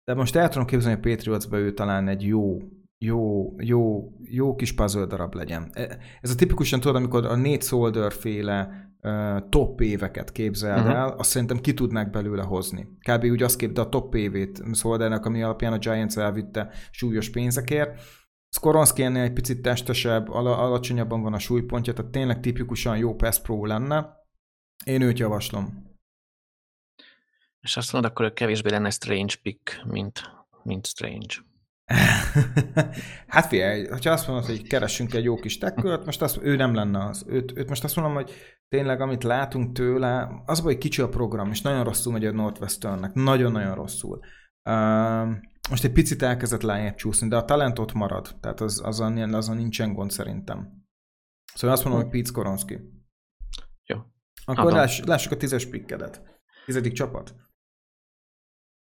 S1: de most el tudom képzelni, hogy Patriotsba ő talán egy jó, jó, jó, jó kis puzzle darab legyen. E, ez a tipikusan tudod, amikor a Nate Solder féle top éveket képzeld uh-huh. el, azt szerintem ki tudnák belőle hozni. Kb. úgy azt képzeld a top évét Soldernek, ami alapján a Giants elvitte súlyos pénzekért. Skoronski ennél egy picit testesebb, al- alacsonyabban van a súlypontja, tehát tényleg tipikusan jó pass pro lenne. Én őt javaslom.
S2: És azt mondod, akkor kevésbé lenne strange pick, mint, mint strange. <laughs>
S1: hát figyelj, ha azt mondod, hogy keressünk egy jó kis tekkölt, most azt, ő nem lenne az. Őt, őt most azt mondom, hogy tényleg amit látunk tőle, az hogy kicsi a program, és nagyon rosszul megy a Northwesternnek. Nagyon-nagyon rosszul. Uh, most egy picit elkezdett lejjebb csúszni, de a talentot marad. Tehát az, azon, azon nincsen gond szerintem. Szóval azt mondom, hogy Pete Skoronski.
S2: Jó.
S1: Akkor láss, lássuk a tízes pikkedet. Tizedik csapat.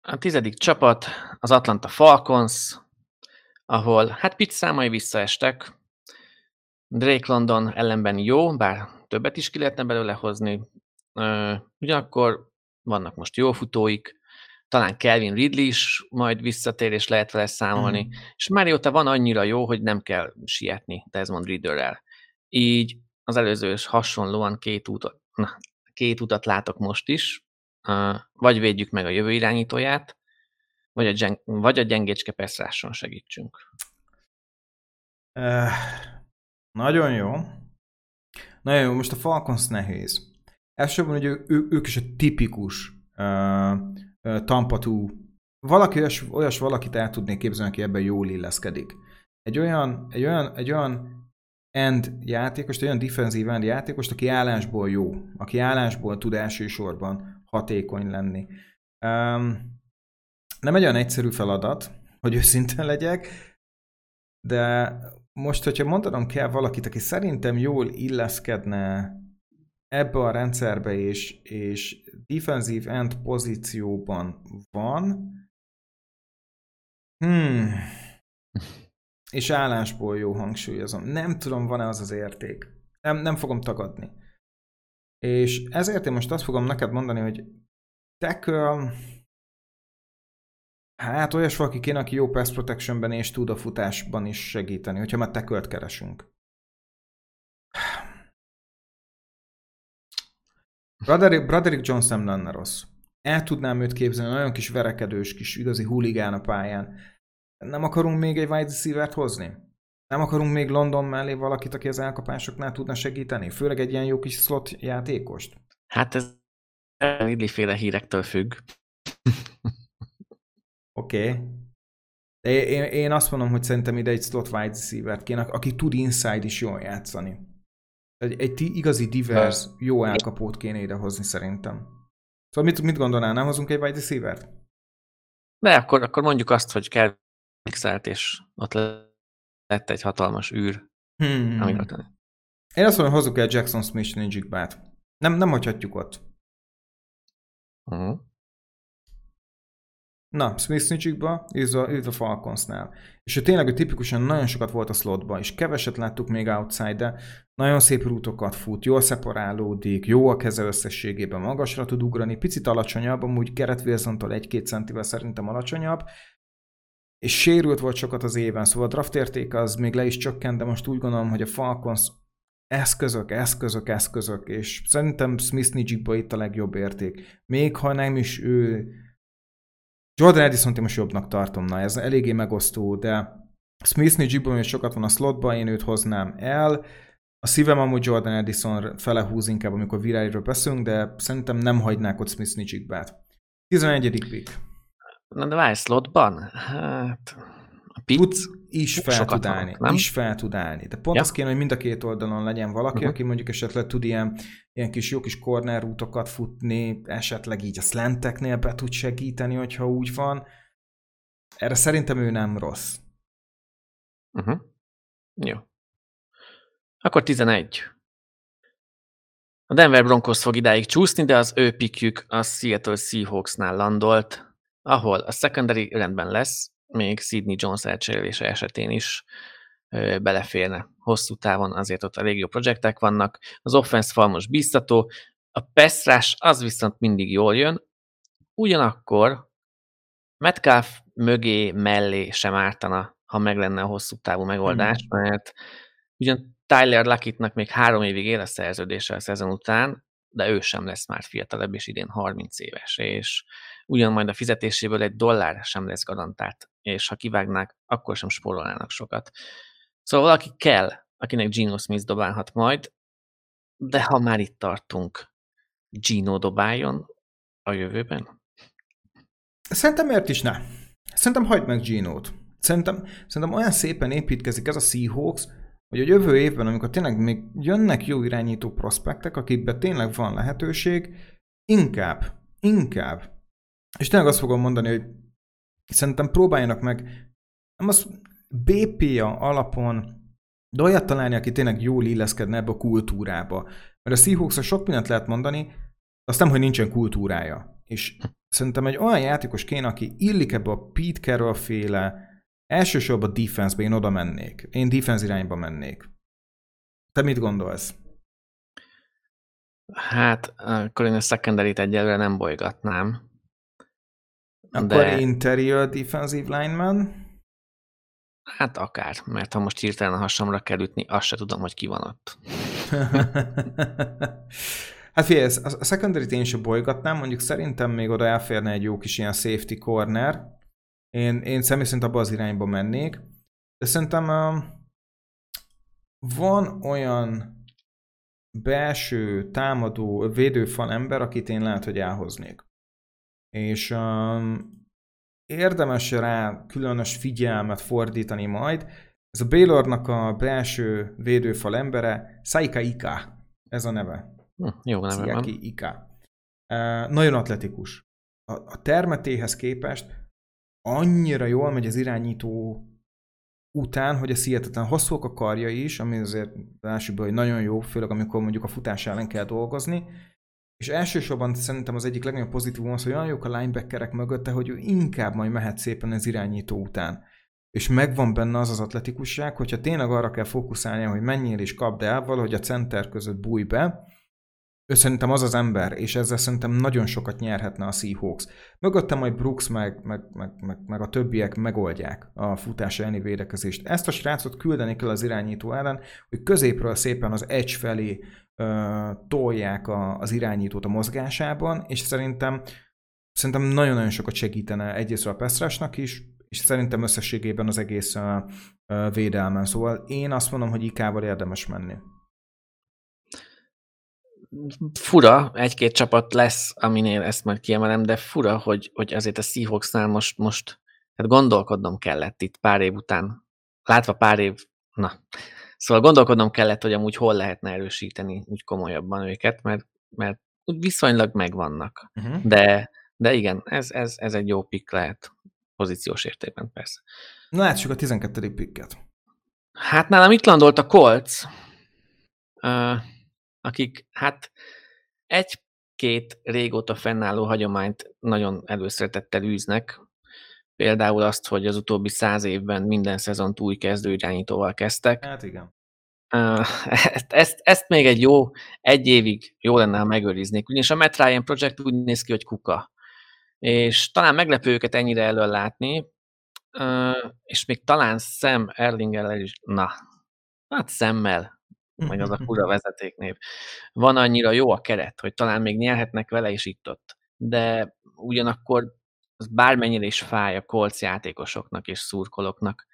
S2: A tizedik csapat az Atlanta Falcons, ahol hát Pitt számai visszaestek. Drake London ellenben jó, bár többet is ki lehetne belőle hozni. Ugyanakkor vannak most jó futóik, talán Kelvin Ridley is majd visszatér, és lehet vele számolni. Mm. És Mariota van annyira jó, hogy nem kell sietni Desmond Ridderrel. Így az előzős hasonlóan két utat, na, két utat látok most is, vagy védjük meg a jövő irányítóját, vagy a, gyeng, vagy a gyengécske perszráson segítsünk.
S1: Uh, nagyon jó. Nagyon jó, most a Falcons nehéz. Elsősorban, hogy ő, ők is a tipikus uh, uh, tampatú, valaki olyas, olyas valakit el tudnék képzelni, aki ebben jól illeszkedik. Egy olyan, egy olyan, egy olyan end játékost, olyan defensív end játékost, aki állásból jó, aki állásból tud elsősorban hatékony lenni. Um, nem egy olyan egyszerű feladat, hogy őszinte legyek, de most, hogyha mondanom kell valakit, aki szerintem jól illeszkedne ebbe a rendszerbe, és, és defensive end pozícióban van, hmm, <laughs> és állásból jó hangsúlyozom. Nem tudom, van-e az az érték. Nem, nem fogom tagadni. És ezért én most azt fogom neked mondani, hogy tackle, hát olyas valaki kéne, aki jó pass protectionben és tud a futásban is segíteni, hogyha már tackle keresünk. Broderick, Broderick Jones nem lenne rossz. El tudnám őt képzelni, nagyon kis verekedős, kis igazi huligán a pályán. Nem akarunk még egy wide receiver hozni? Nem akarunk még London mellé valakit, aki az elkapásoknál tudna segíteni? Főleg egy ilyen jó kis slot játékost?
S2: Hát ez féle hírektől függ. <laughs>
S1: Oké. Okay. De én, én azt mondom, hogy szerintem ide egy slot wide receiver kéne, aki tud inside is jól játszani. Egy, egy igazi divers, jó elkapót kéne idehozni szerintem. Szóval mit, mit gondolnál, nem hozunk egy wide receiver-t?
S2: De akkor, akkor mondjuk azt, hogy kell pixelt, és ott lett egy hatalmas űr. Hmm.
S1: Én azt mondom, hogy hozzuk el Jackson Smith Ninjigbát. Nem, nem hagyhatjuk ott. Uh-huh. Na, Smith Ninjigba, illetve a Falconsnál. És ő tényleg ő tipikusan nagyon sokat volt a slotban, és keveset láttuk még outside, de nagyon szép rútokat fut, jól szeparálódik, jó a keze összességében, magasra tud ugrani, picit alacsonyabb, amúgy Gerett Wilson-tól egy-két centivel szerintem alacsonyabb, és sérült volt sokat az éven, szóval a draft érték az még le is csökkent, de most úgy gondolom, hogy a Falcons eszközök, eszközök, eszközök, és szerintem Smith Nijigba itt a legjobb érték. Még ha nem is ő... Jordan edison most jobbnak tartom, na ez eléggé megosztó, de Smith Nijigba még sokat van a slotba, én őt hoznám el. A szívem amúgy Jordan Edison fele húz inkább, amikor virályról beszélünk, de szerintem nem hagynák ott Smith Nijigbát. 11. pick.
S2: Na de várj, slotban? Hát...
S1: A Tudsz is fel tud állni, nem? is fel tud állni. De pont ja. az kéne, hogy mind a két oldalon legyen valaki, uh-huh. aki mondjuk esetleg tud ilyen, ilyen kis jó kis corner rútokat futni, esetleg így a slanteknél be tud segíteni, hogyha úgy van. Erre szerintem ő nem rossz.
S2: Uh-huh. Jó. Akkor 11. A Denver Broncos fog idáig csúszni, de az ő pikjük a Seattle Seahawksnál landolt ahol a secondary rendben lesz, még Sidney Jones elcserélése esetén is beleférne. Hosszú távon azért ott a legjobb projektek vannak, az offense fal most bíztató, a pass az viszont mindig jól jön, ugyanakkor Metcalf mögé, mellé sem ártana, ha meg lenne a hosszú távú megoldás, hmm. mert ugyan Tyler Luckettnak még három évig él a szerződése a szezon után, de ő sem lesz már fiatalabb, és idén 30 éves, és ugyan majd a fizetéséből egy dollár sem lesz garantált, és ha kivágnák, akkor sem spórolnának sokat. Szóval valaki kell, akinek Gino Smith dobálhat majd, de ha már itt tartunk, Gino dobáljon a jövőben?
S1: Szerintem miért is ne? Szerintem hagyd meg Gino-t. Szerintem, szerintem olyan szépen építkezik ez a Seahawks, hogy a jövő évben, amikor tényleg még jönnek jó irányító prospektek, akikben tényleg van lehetőség, inkább, inkább, és tényleg azt fogom mondani, hogy szerintem próbáljanak meg, nem az BPA alapon, de olyat találni, aki tényleg jól illeszkedne ebbe a kultúrába. Mert a seahawks sok mindent lehet mondani, azt nem, hogy nincsen kultúrája. És szerintem egy olyan játékos kéne, aki illik ebbe a Pete Carroll féle, elsősorban defense-be én oda mennék. Én defense irányba mennék. Te mit gondolsz?
S2: Hát, akkor én a secondary-t egyelőre nem bolygatnám.
S1: Akkor de... interior defensive lineman?
S2: Hát akár, mert ha most hirtelen a hasamra kell ütni, azt se tudom, hogy ki van ott. <laughs>
S1: hát figyelj, a secondary-t én sem bolygatnám, mondjuk szerintem még oda elférne egy jó kis ilyen safety corner. Én, én személy szerint abba az irányba mennék. De szerintem uh, van olyan belső támadó védőfal ember, akit én lehet, hogy elhoznék. És um, érdemes rá különös figyelmet fordítani majd. Ez a Baylornak a belső védőfal embere, Saika Ika, ez a neve.
S2: Hm, jó neve van.
S1: Ika. Uh, nagyon atletikus. A, a termetéhez képest annyira jól megy az irányító után, hogy a hihetetlen hosszúak a karja is, ami azért lássuk be, hogy nagyon jó, főleg amikor mondjuk a futás ellen kell dolgozni, és elsősorban szerintem az egyik legnagyobb pozitívum az, hogy olyan jók a linebackerek mögötte, hogy ő inkább majd mehet szépen az irányító után. És megvan benne az az atletikusság, hogyha tényleg arra kell fókuszálnia, hogy menjél és kapd el, valahogy a center között bújj be, ő szerintem az az ember, és ezzel szerintem nagyon sokat nyerhetne a Seahawks. Mögöttem majd Brooks meg, meg, meg, meg, meg a többiek megoldják a futás elleni védekezést. Ezt a srácot küldeni kell az irányító ellen, hogy középről szépen az edge felé ö, tolják a, az irányítót a mozgásában, és szerintem szerintem nagyon-nagyon sokat segítene egyrészt a Pestrásnak is, és szerintem összességében az egész ö, ö, védelmen. Szóval én azt mondom, hogy ikával érdemes menni
S2: fura, egy-két csapat lesz, aminél ezt majd kiemelem, de fura, hogy, hogy azért a Seahawksnál most, most hát gondolkodnom kellett itt pár év után, látva pár év, na, szóval gondolkodnom kellett, hogy amúgy hol lehetne erősíteni úgy komolyabban őket, mert, mert viszonylag megvannak. Uh-huh. De, de igen, ez, ez, ez egy jó pick lehet pozíciós értékben persze.
S1: Na látsuk a 12. picket.
S2: Hát nálam itt landolt a Colts. Uh, akik hát egy-két régóta fennálló hagyományt nagyon előszeretettel űznek, például azt, hogy az utóbbi száz évben minden szezont új kezdőirányítóval kezdtek.
S1: Hát igen.
S2: Ezt, ezt, ezt még egy jó, egy évig jó lenne, ha megőriznék. Ugyanis a Matt Ryan Project úgy néz ki, hogy kuka. És talán meglepő őket ennyire elől látni, és még talán Sam Erlingel is, na, hát szemmel meg az a <laughs> fura vezetéknév. Van annyira jó a keret, hogy talán még nyerhetnek vele is itt-ott. De ugyanakkor az bármennyire is fáj a kolc játékosoknak és szurkolóknak,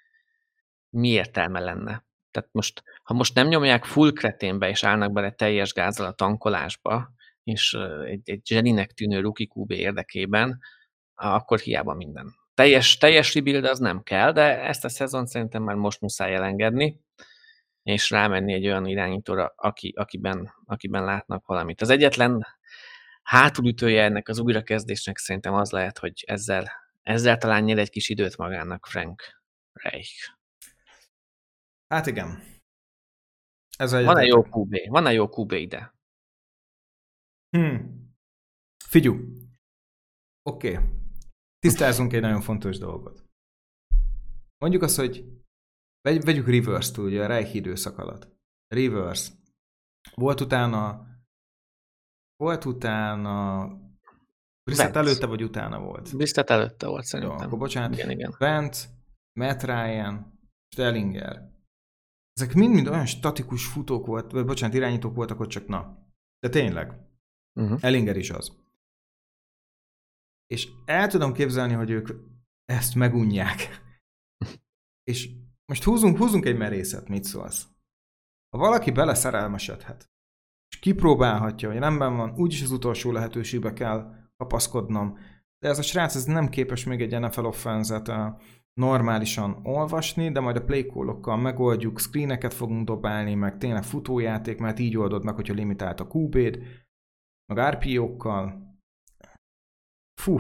S2: mi értelme lenne? Tehát most, ha most nem nyomják full kreténbe, és állnak bele teljes gázzal a tankolásba, és egy, egy zseninek tűnő QB érdekében, akkor hiába minden. Teljes, teljes rebuild az nem kell, de ezt a szezon szerintem már most muszáj elengedni és rámenni egy olyan irányítóra, aki, akiben, akiben látnak valamit. Az egyetlen hátulütője ennek az újrakezdésnek szerintem az lehet, hogy ezzel, ezzel talán nyer egy kis időt magának Frank Reich.
S1: Hát igen.
S2: Ez Van-e jó QB? Van-e jó QB ide?
S1: Hmm. Figyú. Oké. Okay. Tisztázunk egy nagyon fontos dolgot. Mondjuk azt, hogy Vegy, vegyük Reverse-t, ugye a Reich időszak alatt. Reverse. Volt utána volt utána Brissett előtte vagy utána volt?
S2: Brissett előtte volt szerintem. Jó,
S1: akkor bocsánat. Igen, igen. Bent, Matt Ryan, Stellinger. Ezek mind-mind olyan statikus futók volt, vagy bocsánat, irányítók voltak ott csak na. De tényleg. Uh-huh. Ellinger is az. És el tudom képzelni, hogy ők ezt megunják. <laughs> és most húzunk, húzunk egy merészet, mit szólsz? Ha valaki beleszerelmesedhet, és kipróbálhatja, hogy rendben van, úgyis az utolsó lehetőségbe kell kapaszkodnom, de ez a srác ez nem képes még egy NFL offenzet normálisan olvasni, de majd a playcall megoldjuk, screeneket fogunk dobálni, meg tényleg futójáték, mert így oldod meg, hogyha limitált a QB-d, meg RPO-kkal. Fú.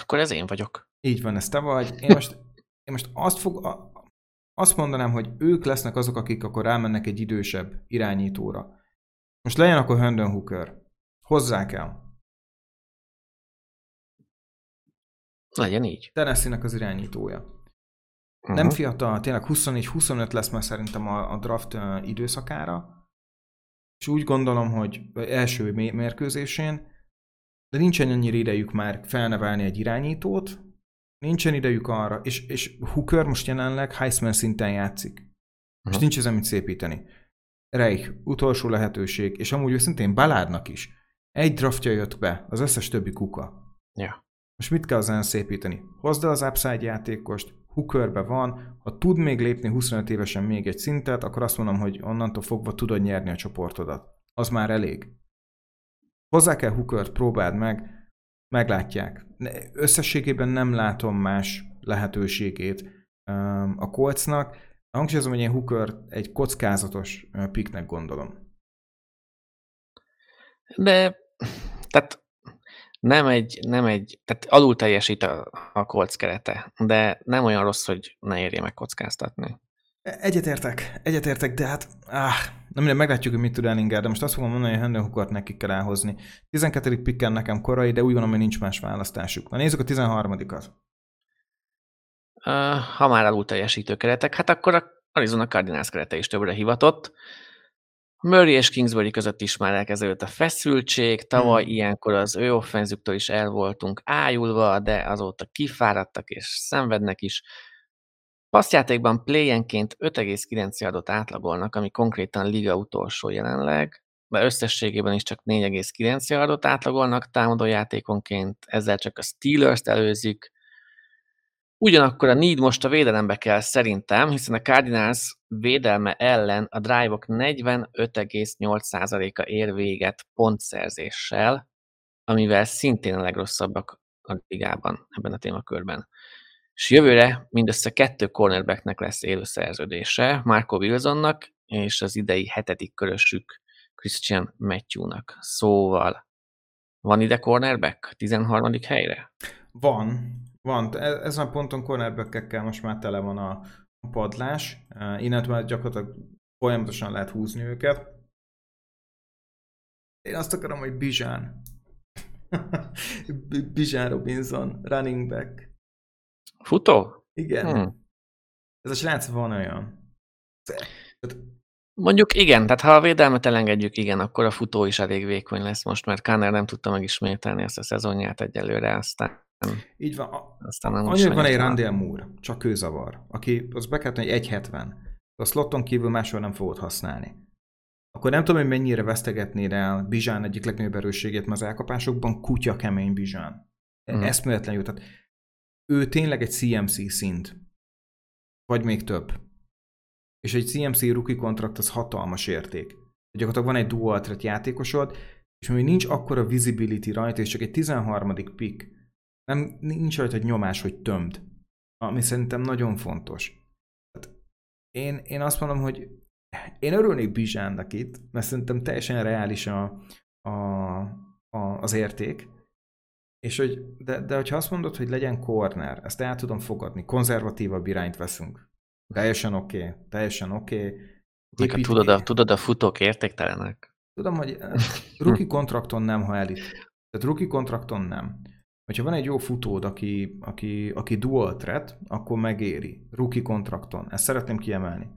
S2: Akkor ez én vagyok.
S1: Így van, ez te vagy. Én most, én most azt, fog, azt mondanám, hogy ők lesznek azok, akik akkor rámennek egy idősebb irányítóra. Most legyen akkor Hendon Hooker. Hozzá kell.
S2: Legyen így.
S1: Tennessee-nek az irányítója. Uh-huh. Nem fiatal, tényleg 24-25 lesz már szerintem a, a draft időszakára. És úgy gondolom, hogy első mérkőzésén, de nincsen annyira idejük már felnevelni egy irányítót, nincsen idejük arra, és, és Hooker most jelenleg Heisman szinten játszik. Most uh-huh. nincs ezen mit szépíteni. Reich, utolsó lehetőség, és amúgy őszintén Baládnak is. Egy draftja jött be, az összes többi kuka.
S2: Ja.
S1: Most mit kell az szépíteni? Hozd el az upside játékost, Hookerbe van, ha tud még lépni 25 évesen még egy szintet, akkor azt mondom, hogy onnantól fogva tudod nyerni a csoportodat. Az már elég. Hozzá kell Hookert, próbáld meg, meglátják. Összességében nem látom más lehetőségét um, a Coltsnak. Hangsúlyozom, hogy én Hooker egy kockázatos uh, piknek gondolom.
S2: De, tehát nem egy, nem egy, tehát alul teljesít a, a kolc kerete, de nem olyan rossz, hogy ne érje meg kockáztatni.
S1: Egyetértek, egyetértek, de hát, áh, nem minden, meglátjuk, hogy mit tud Ellinger, de most azt fogom mondani, hogy Hendon Hookert nekik kell elhozni. 12. pikken nekem korai, de úgy van, hogy nincs más választásuk. Na nézzük a 13-at.
S2: Uh, ha már alul teljesítő keretek, hát akkor a Arizona Cardinals kerete is többre hivatott. Murray és Kingsbury között is már elkezdődött a feszültség, tavaly hmm. ilyenkor az ő offenzüktől is el voltunk ájulva, de azóta kifáradtak és szenvednek is. Passzjátékban playenként 5,9 adott átlagolnak, ami konkrétan liga utolsó jelenleg, de összességében is csak 4,9 adott átlagolnak támadójátékonként, ezzel csak a Steelers-t előzik, Ugyanakkor a need most a védelembe kell szerintem, hiszen a Cardinals védelme ellen a drive-ok 45,8%-a ér véget pontszerzéssel, amivel szintén a legrosszabbak a ligában ebben a témakörben. És jövőre mindössze kettő cornerbacknek lesz élő szerződése, Marco Wilsonnak és az idei hetedik körösük Christian Matthew-nak. Szóval van ide cornerback 13. helyre?
S1: Van, van, e, ezen a ponton cornerback most már tele van a, padlás, e, innentől már gyakorlatilag folyamatosan lehet húzni őket. Én azt akarom, hogy Bizsán. <laughs> Bizsán Robinson, running back.
S2: Futó?
S1: Igen. Hmm. Ez a srác van olyan.
S2: Mondjuk igen, tehát ha a védelmet elengedjük, igen, akkor a futó is elég vékony lesz most, mert Kanner nem tudta megismételni ezt a szezonját egyelőre, aztán
S1: így van. Aztán nem Annyira van egy Randall Moore, csak ő zavar, aki, az be kellett, hogy 1,70. A sloton kívül máshol nem fogod használni. Akkor nem tudom, hogy mennyire vesztegetnéd el Bizsán egyik legnagyobb erősségét, mert az elkapásokban kutya kemény Bizsán. Mm. Eszméletlen jó. Tehát ő tényleg egy CMC szint. Vagy még több. És egy CMC rookie kontrakt az hatalmas érték. Gyakorlatilag van egy dual threat játékosod, és még nincs akkora visibility rajta, és csak egy 13. pick, nem, nincs rajta nyomás, hogy tömd. Ami szerintem nagyon fontos. Hát én, én azt mondom, hogy én örülnék Bizsánnak itt, mert szerintem teljesen reális a, a, a, az érték. És hogy, de, de hogyha azt mondod, hogy legyen corner, ezt el tudom fogadni, konzervatívabb irányt veszünk. Teljesen oké, okay, teljesen oké.
S2: Okay. tudod, a, tudod, a futók értéktelenek.
S1: Tudom, hogy eh, rookie kontrakton nem, ha elit. Tehát rookie kontrakton nem. Hogyha van egy jó futód, aki, aki, aki dual threat, akkor megéri. Rookie kontrakton. Ezt szeretném kiemelni.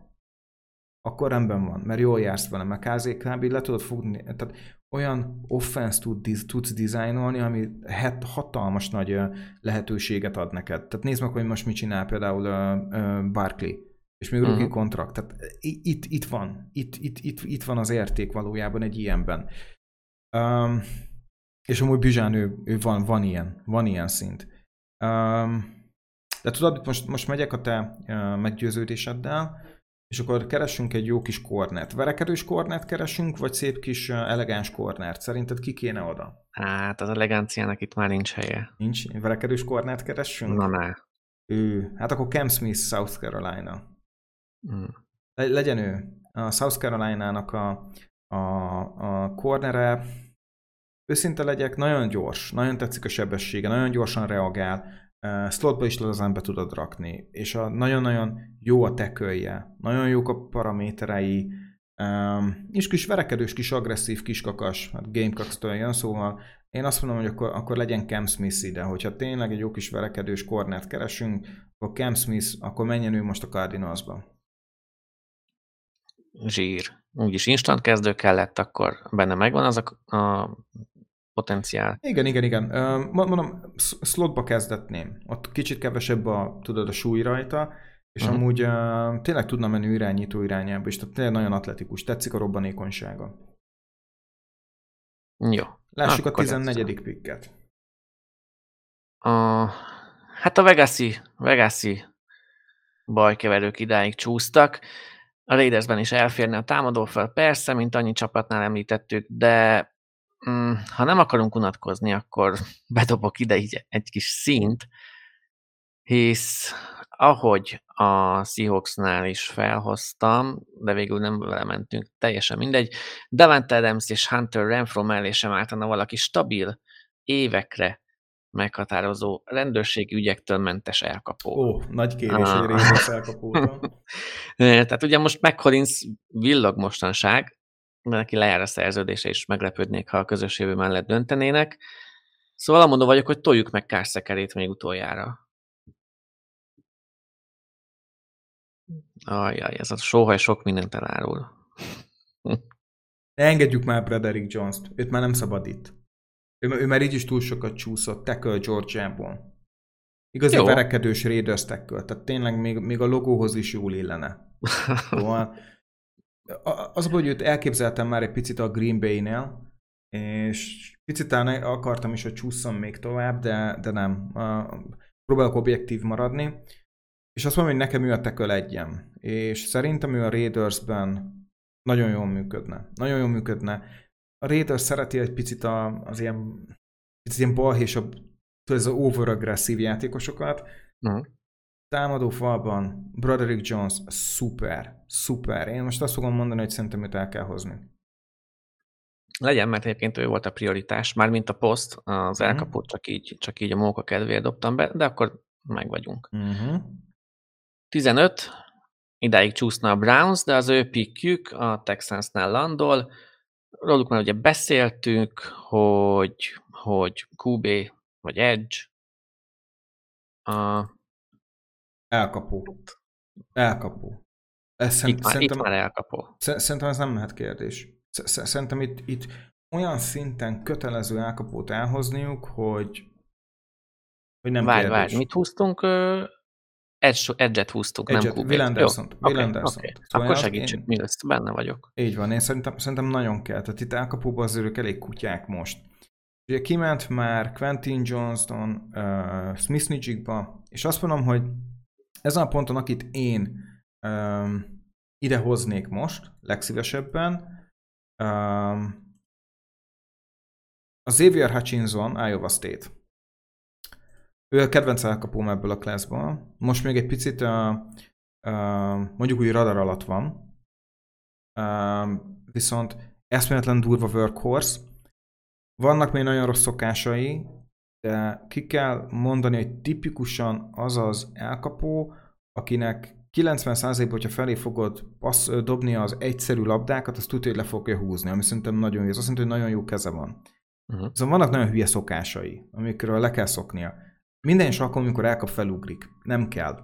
S1: Akkor rendben van, mert jól jársz vele, mert KZ kb. le tudod fogni, tehát olyan offense tud, tudsz dizájnolni, ami het, hatalmas nagy lehetőséget ad neked. Tehát nézd meg, hogy most mit csinál például uh, Barkley, és még uh-huh. rookie kontrakt. Tehát itt, itt van, itt, itt, itt, itt van az érték valójában egy ilyenben. Um, És amúgy Bizsán ő, ő van, van ilyen, van ilyen szint. Um, de tudod, most, most megyek a te uh, meggyőződéseddel, és akkor keresünk egy jó kis kornert. Verekedős kornert keresünk, vagy szép kis elegáns kornert? Szerinted ki kéne oda?
S2: Hát az eleganciának itt már nincs helye.
S1: Nincs? Verekedős kornert keresünk?
S2: Na, ne.
S1: Ő. Hát akkor Cam Smith, South Carolina.
S2: Mm.
S1: Le- legyen ő. A South Carolina-nak a, a, a cornere, őszinte legyek, nagyon gyors, nagyon tetszik a sebessége, nagyon gyorsan reagál, slotba is lazán be tudod rakni, és a, nagyon-nagyon jó a tekölje, nagyon jók a paraméterei, és kis verekedős, kis agresszív, kis kakas, hát Gamecock-től jön, szóval én azt mondom, hogy akkor, akkor legyen Cam Smith ide, hogyha tényleg egy jó kis verekedős kornert keresünk, akkor Cam Smith, akkor menjen ő most a Cardinalsba.
S2: Zsír. Úgyis instant kezdő kellett, akkor benne megvan az a, a potenciál.
S1: Igen, igen, igen. Mondom, slotba kezdetném. Ott kicsit kevesebb a, tudod, a súly rajta, és uh-huh. amúgy uh, tényleg tudna menni irányító irányába, és tehát tényleg nagyon atletikus. Tetszik a robbanékonysága.
S2: Jó.
S1: Lássuk
S2: Akkor
S1: a 14. pikket.
S2: A, hát a Vegasi, Vegasi bajkeverők idáig csúsztak. A Raidersben is elférne a támadó fel, persze, mint annyi csapatnál említettük, de ha nem akarunk unatkozni, akkor bedobok ide így egy kis színt, hisz ahogy a Seahawksnál is felhoztam, de végül nem vele mentünk, teljesen mindegy, Davante Adams és Hunter Renfro mellé sem álltana valaki stabil, évekre meghatározó rendőrségi ügyektől mentes elkapó.
S1: Ó, nagy kérés
S2: Ah.
S1: Ravens elkapótól. <laughs>
S2: Tehát ugye most McCollins villog mostanság, de neki lejár a szerződése, és meglepődnék, ha a közös jövő mellett döntenének. Szóval amondó vagyok, hogy toljuk meg Kársekerét még utoljára. Ajjaj, ez a sóhaj sok mindent elárul.
S1: Ne engedjük már Braderick Jones-t, őt már nem szabad itt. Ő, ő már így is túl sokat csúszott, tackle Georgiából. Igazi
S2: Jó.
S1: verekedős Raiders tackle, tehát tényleg még, még a logóhoz is jól illene. <laughs> Szóval az, hogy őt elképzeltem már egy picit a Green Bay-nél, és picit akartam is, hogy csúszom még tovább, de, de nem. A- Próbálok objektív maradni. És azt mondom, hogy nekem ő a tackle egyem. És szerintem ő a Raidersben nagyon jól működne. Nagyon jól működne. A Raiders szereti egy picit a, az ilyen, picit ilyen balhésabb, ez az overagresszív játékosokat,
S2: Mhm.
S1: Támadó falban Broderick Jones szuper, szuper. Én most azt fogom mondani, hogy szerintem őt el kell hozni.
S2: Legyen, mert egyébként ő volt a prioritás, mármint a poszt, az
S1: Mhm.
S2: elkapót csak így, csak így a móka kedvéért dobtam be, de akkor meg vagyunk.
S1: Uh-huh.
S2: 15, idáig csúszna a Browns, de az ő pickjük a Texansnál landol. Róluk már ugye beszéltünk, hogy, hogy QB vagy Edge. A,
S1: Elkapó. Elkapó. Ez szerint,
S2: itt, már, itt
S1: szerintem,
S2: már elkapó.
S1: sze- szerintem ez nem lehet kérdés. Sz- sz- Szerintem itt, itt olyan szinten kötelező elkapót elhozniuk, hogy, hogy nem
S2: Várj,
S1: kérdés.
S2: várj, mit húztunk? Ö, Edge, Edge-et húztunk,
S1: Edge-et,
S2: nem QB-t.
S1: Will Anderson-t,
S2: Jó,
S1: Will
S2: oké,
S1: Anderson-t.
S2: oké.
S1: Szóval
S2: Akkor segítsük,
S1: én-
S2: mi lesz, benne vagyok.
S1: Így van, én szerintem, szerintem nagyon kell. Tehát itt elkapóban azért ők elég kutyák most. Ugye kiment már Quentin Johnston, uh, Smith Nijigba, és azt mondom, hogy ezen a ponton, akit én um, ide hoznék most, legszívesebben, um, a Xavier Hutchinson, Iowa State. Ő a kedvenc elkapóm ebből a classból. Most még egy picit uh, uh, mondjuk úgy radar alatt van, Um, viszont eszméletlen durva workhorse. Vannak még nagyon rossz szokásai, de ki kell mondani, hogy tipikusan az az elkapó, akinek 90%-ban, hogyha felé fogod passz, dobni az egyszerű labdákat, azt tudja, hogy le fogja húzni, ami szerintem nagyon jó. Ez azt jelenti, hogy nagyon jó keze van.
S2: Uh-huh.
S1: Szóval vannak nagyon hülye szokásai, amikről le kell szoknia. Minden is akkor, amikor elkap, felugrik. Nem kell.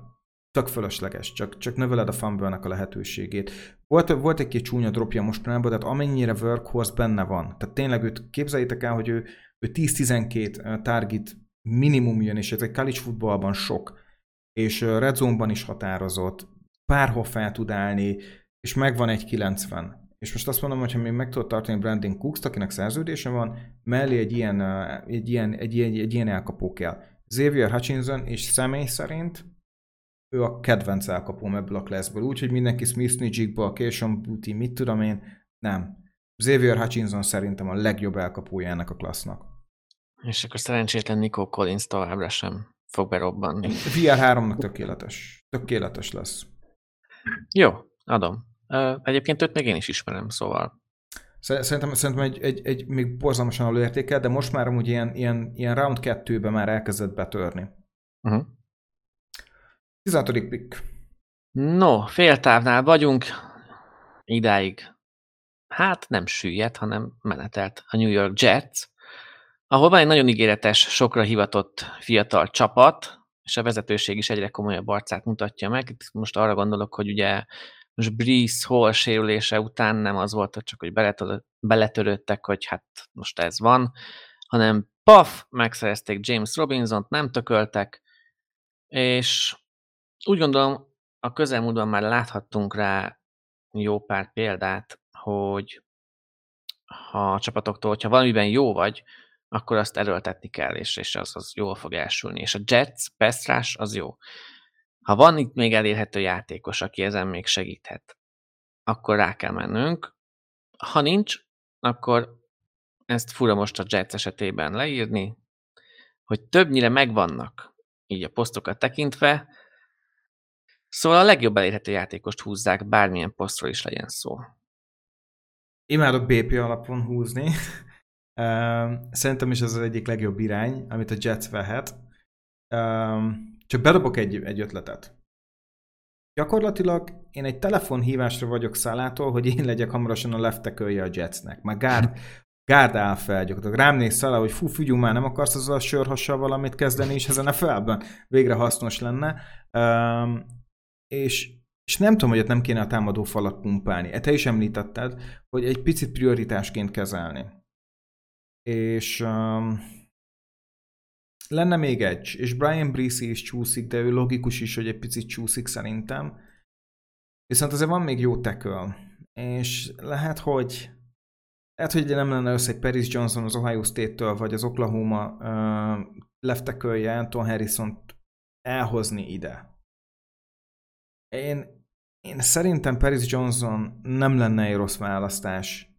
S1: Tök fölösleges, csak, csak növeled a fumble a lehetőségét. Volt, volt egy-két csúnya dropja mostanában, tehát amennyire workhorse benne van. Tehát tényleg őt képzeljétek el, hogy ő, ő 10-12 target minimum jön, és ez egy college footballban sok. És red zone-ban is határozott, bárhol fel tud állni, és megvan egy 90. és most azt mondom, hogy ha még meg tudod tartani Brandon Cooks, akinek szerződése van, mellé egy ilyen, egy ilyen, egy ilyen, egy ilyen elkapó kell. Xavier Hutchinson és személy szerint ő a kedvenc elkapóm ebből a classből, úgyhogy mindenki Smith Nijigba, Keishon Booty, mit tudom én, nem. Xavier Hutchinson szerintem a legjobb elkapója ennek a klassznak.
S2: És akkor szerencsétlen Nico Collins továbbra sem fog berobbanni.
S1: VR3-nak tökéletes. Tökéletes lesz.
S2: Jó, adom. Egyébként őt még én is ismerem, szóval.
S1: Szerintem, szerintem egy, egy, egy még borzalmasan alulértékel, de most már amúgy ilyen, ilyen, ilyen round 2-ben már elkezdett betörni. Uh-huh. 16. pick.
S2: No, féltávnál vagyunk. Idáig. Hát nem süllyedt, hanem menetelt a New York Jets, ahol van egy nagyon ígéretes, sokra hivatott fiatal csapat, és a vezetőség is egyre komolyabb arcát mutatja meg. Itt most arra gondolok, hogy ugye most Breeze Hall sérülése után nem az volt, hogy csak hogy beletörődtek, hogy hát most ez van, hanem paf, megszerezték James Robinson-t, nem tököltek, és úgy gondolom, a közelmúltban már láthattunk rá jó pár példát, hogy ha a csapatoktól, hogyha valamiben jó vagy, akkor azt erőltetni kell, és, és az, az jól fog elsülni. És a Jets, Pestrás, az jó. Ha van itt még elérhető játékos, aki ezen még segíthet, akkor rá kell mennünk. Ha nincs, akkor ezt fura most a Jets esetében leírni, hogy többnyire megvannak így a posztokat tekintve, szóval a legjobb elérhető játékost húzzák, bármilyen posztról is legyen szó.
S1: Imádok BP alapon húzni. <laughs> Szerintem is ez az egyik legjobb irány, amit a Jets vehet. Csak bedobok egy, egy ötletet. Gyakorlatilag én egy telefonhívásra vagyok szállától, hogy én legyek hamarosan a leftekölje a Jetsnek. Már gárd, gárd áll fel, gyakorlatilag rám néz szállá, hogy fú, figyú, már nem akarsz azzal a sörhassal valamit kezdeni, és ezen a felben végre hasznos lenne. Um, és, és nem tudom, hogy ott nem kéne a támadó falat pumpálni. E te is említetted, hogy egy picit prioritásként kezelni. És um, lenne még egy, és Brian Breesy is csúszik, de ő logikus is, hogy egy picit csúszik szerintem. Viszont azért van még jó tackle. És lehet, hogy lehet, hogy nem lenne össze egy Paris Johnson az Ohio State-től, vagy az Oklahoma uh, left Anton harrison elhozni ide. Én, én szerintem Paris Johnson nem lenne egy rossz választás,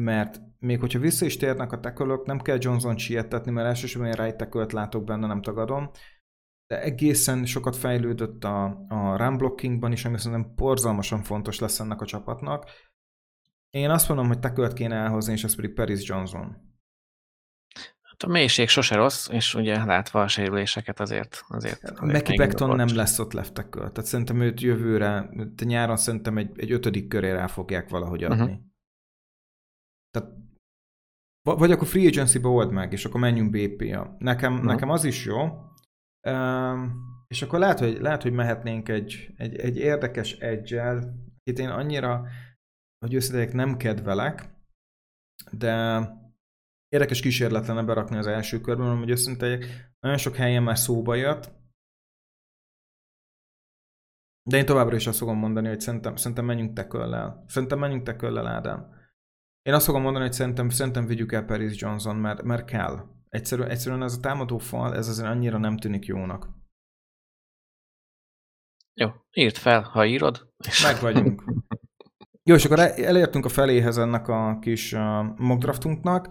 S1: mert még hogyha vissza is térnek a tekölök, nem kell Johnson sietetni, mert elsősorban én right tackle látok benne, nem tagadom. De egészen sokat fejlődött a, a run blockingban is, ami szerintem borzalmasan fontos lesz ennek a csapatnak. Én azt mondom, hogy tackle kéne elhozni, és ez pedig Paris Johnson.
S2: Hát a mélység sose rossz, és ugye látva a sérüléseket azért... azért,
S1: azért Mackie Beckton nem lesz ott left tackle. Tehát szerintem őt jövőre, nyáron szerintem egy, egy ötödik körére el fogják valahogy adni. Uh-huh. Tehát vagy akkor free agency-ba old meg, és akkor menjünk BP-ja. Nekem, uh-huh. nekem az is jó. Um, és akkor lehet, hogy, lehet, hogy mehetnénk egy, egy, egy érdekes egyel, itt én annyira, hogy összedegyek, nem kedvelek, de érdekes kísérlet lenne berakni az első körben, hogy összintegyek, nagyon sok helyen már szóba jött, de én továbbra is azt fogom mondani, hogy szerintem, szerintem menjünk teköllel. Szerintem menjünk teköllel, Ádám. Én azt fogom mondani, hogy szerintem, szerintem vigyük el Paris Johnson, mert, mert kell. Egyszerűen, egyszerűen ez a támadó fal, ez azért annyira nem tűnik jónak.
S2: Jó, írd fel, ha írod.
S1: Meg vagyunk. Jó, és akkor elértünk a feléhez ennek a kis uh, mock draftunknak,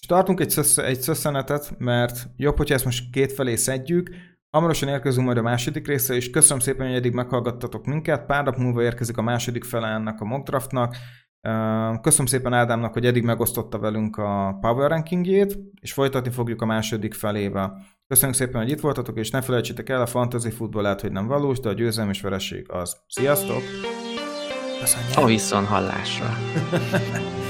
S1: és tartunk egy, szösz, egy szösszenetet, mert jobb, hogyha ezt most két felé szedjük, Hamarosan érkezünk majd a második része, és köszönöm szépen, hogy eddig meghallgattatok minket. Pár nap múlva érkezik a második fele ennek a mock draftnak. Köszönöm szépen Ádámnak, hogy eddig megosztotta velünk a Power Rankingjét, és folytatni fogjuk a második felébe. Köszönjük szépen, hogy itt voltatok, és ne felejtsétek el, a fantasy futball lehet, hogy nem valós, de a győzelem és vereség az. Sziasztok!
S2: Köszönjük! A viszon hallásra! <laughs>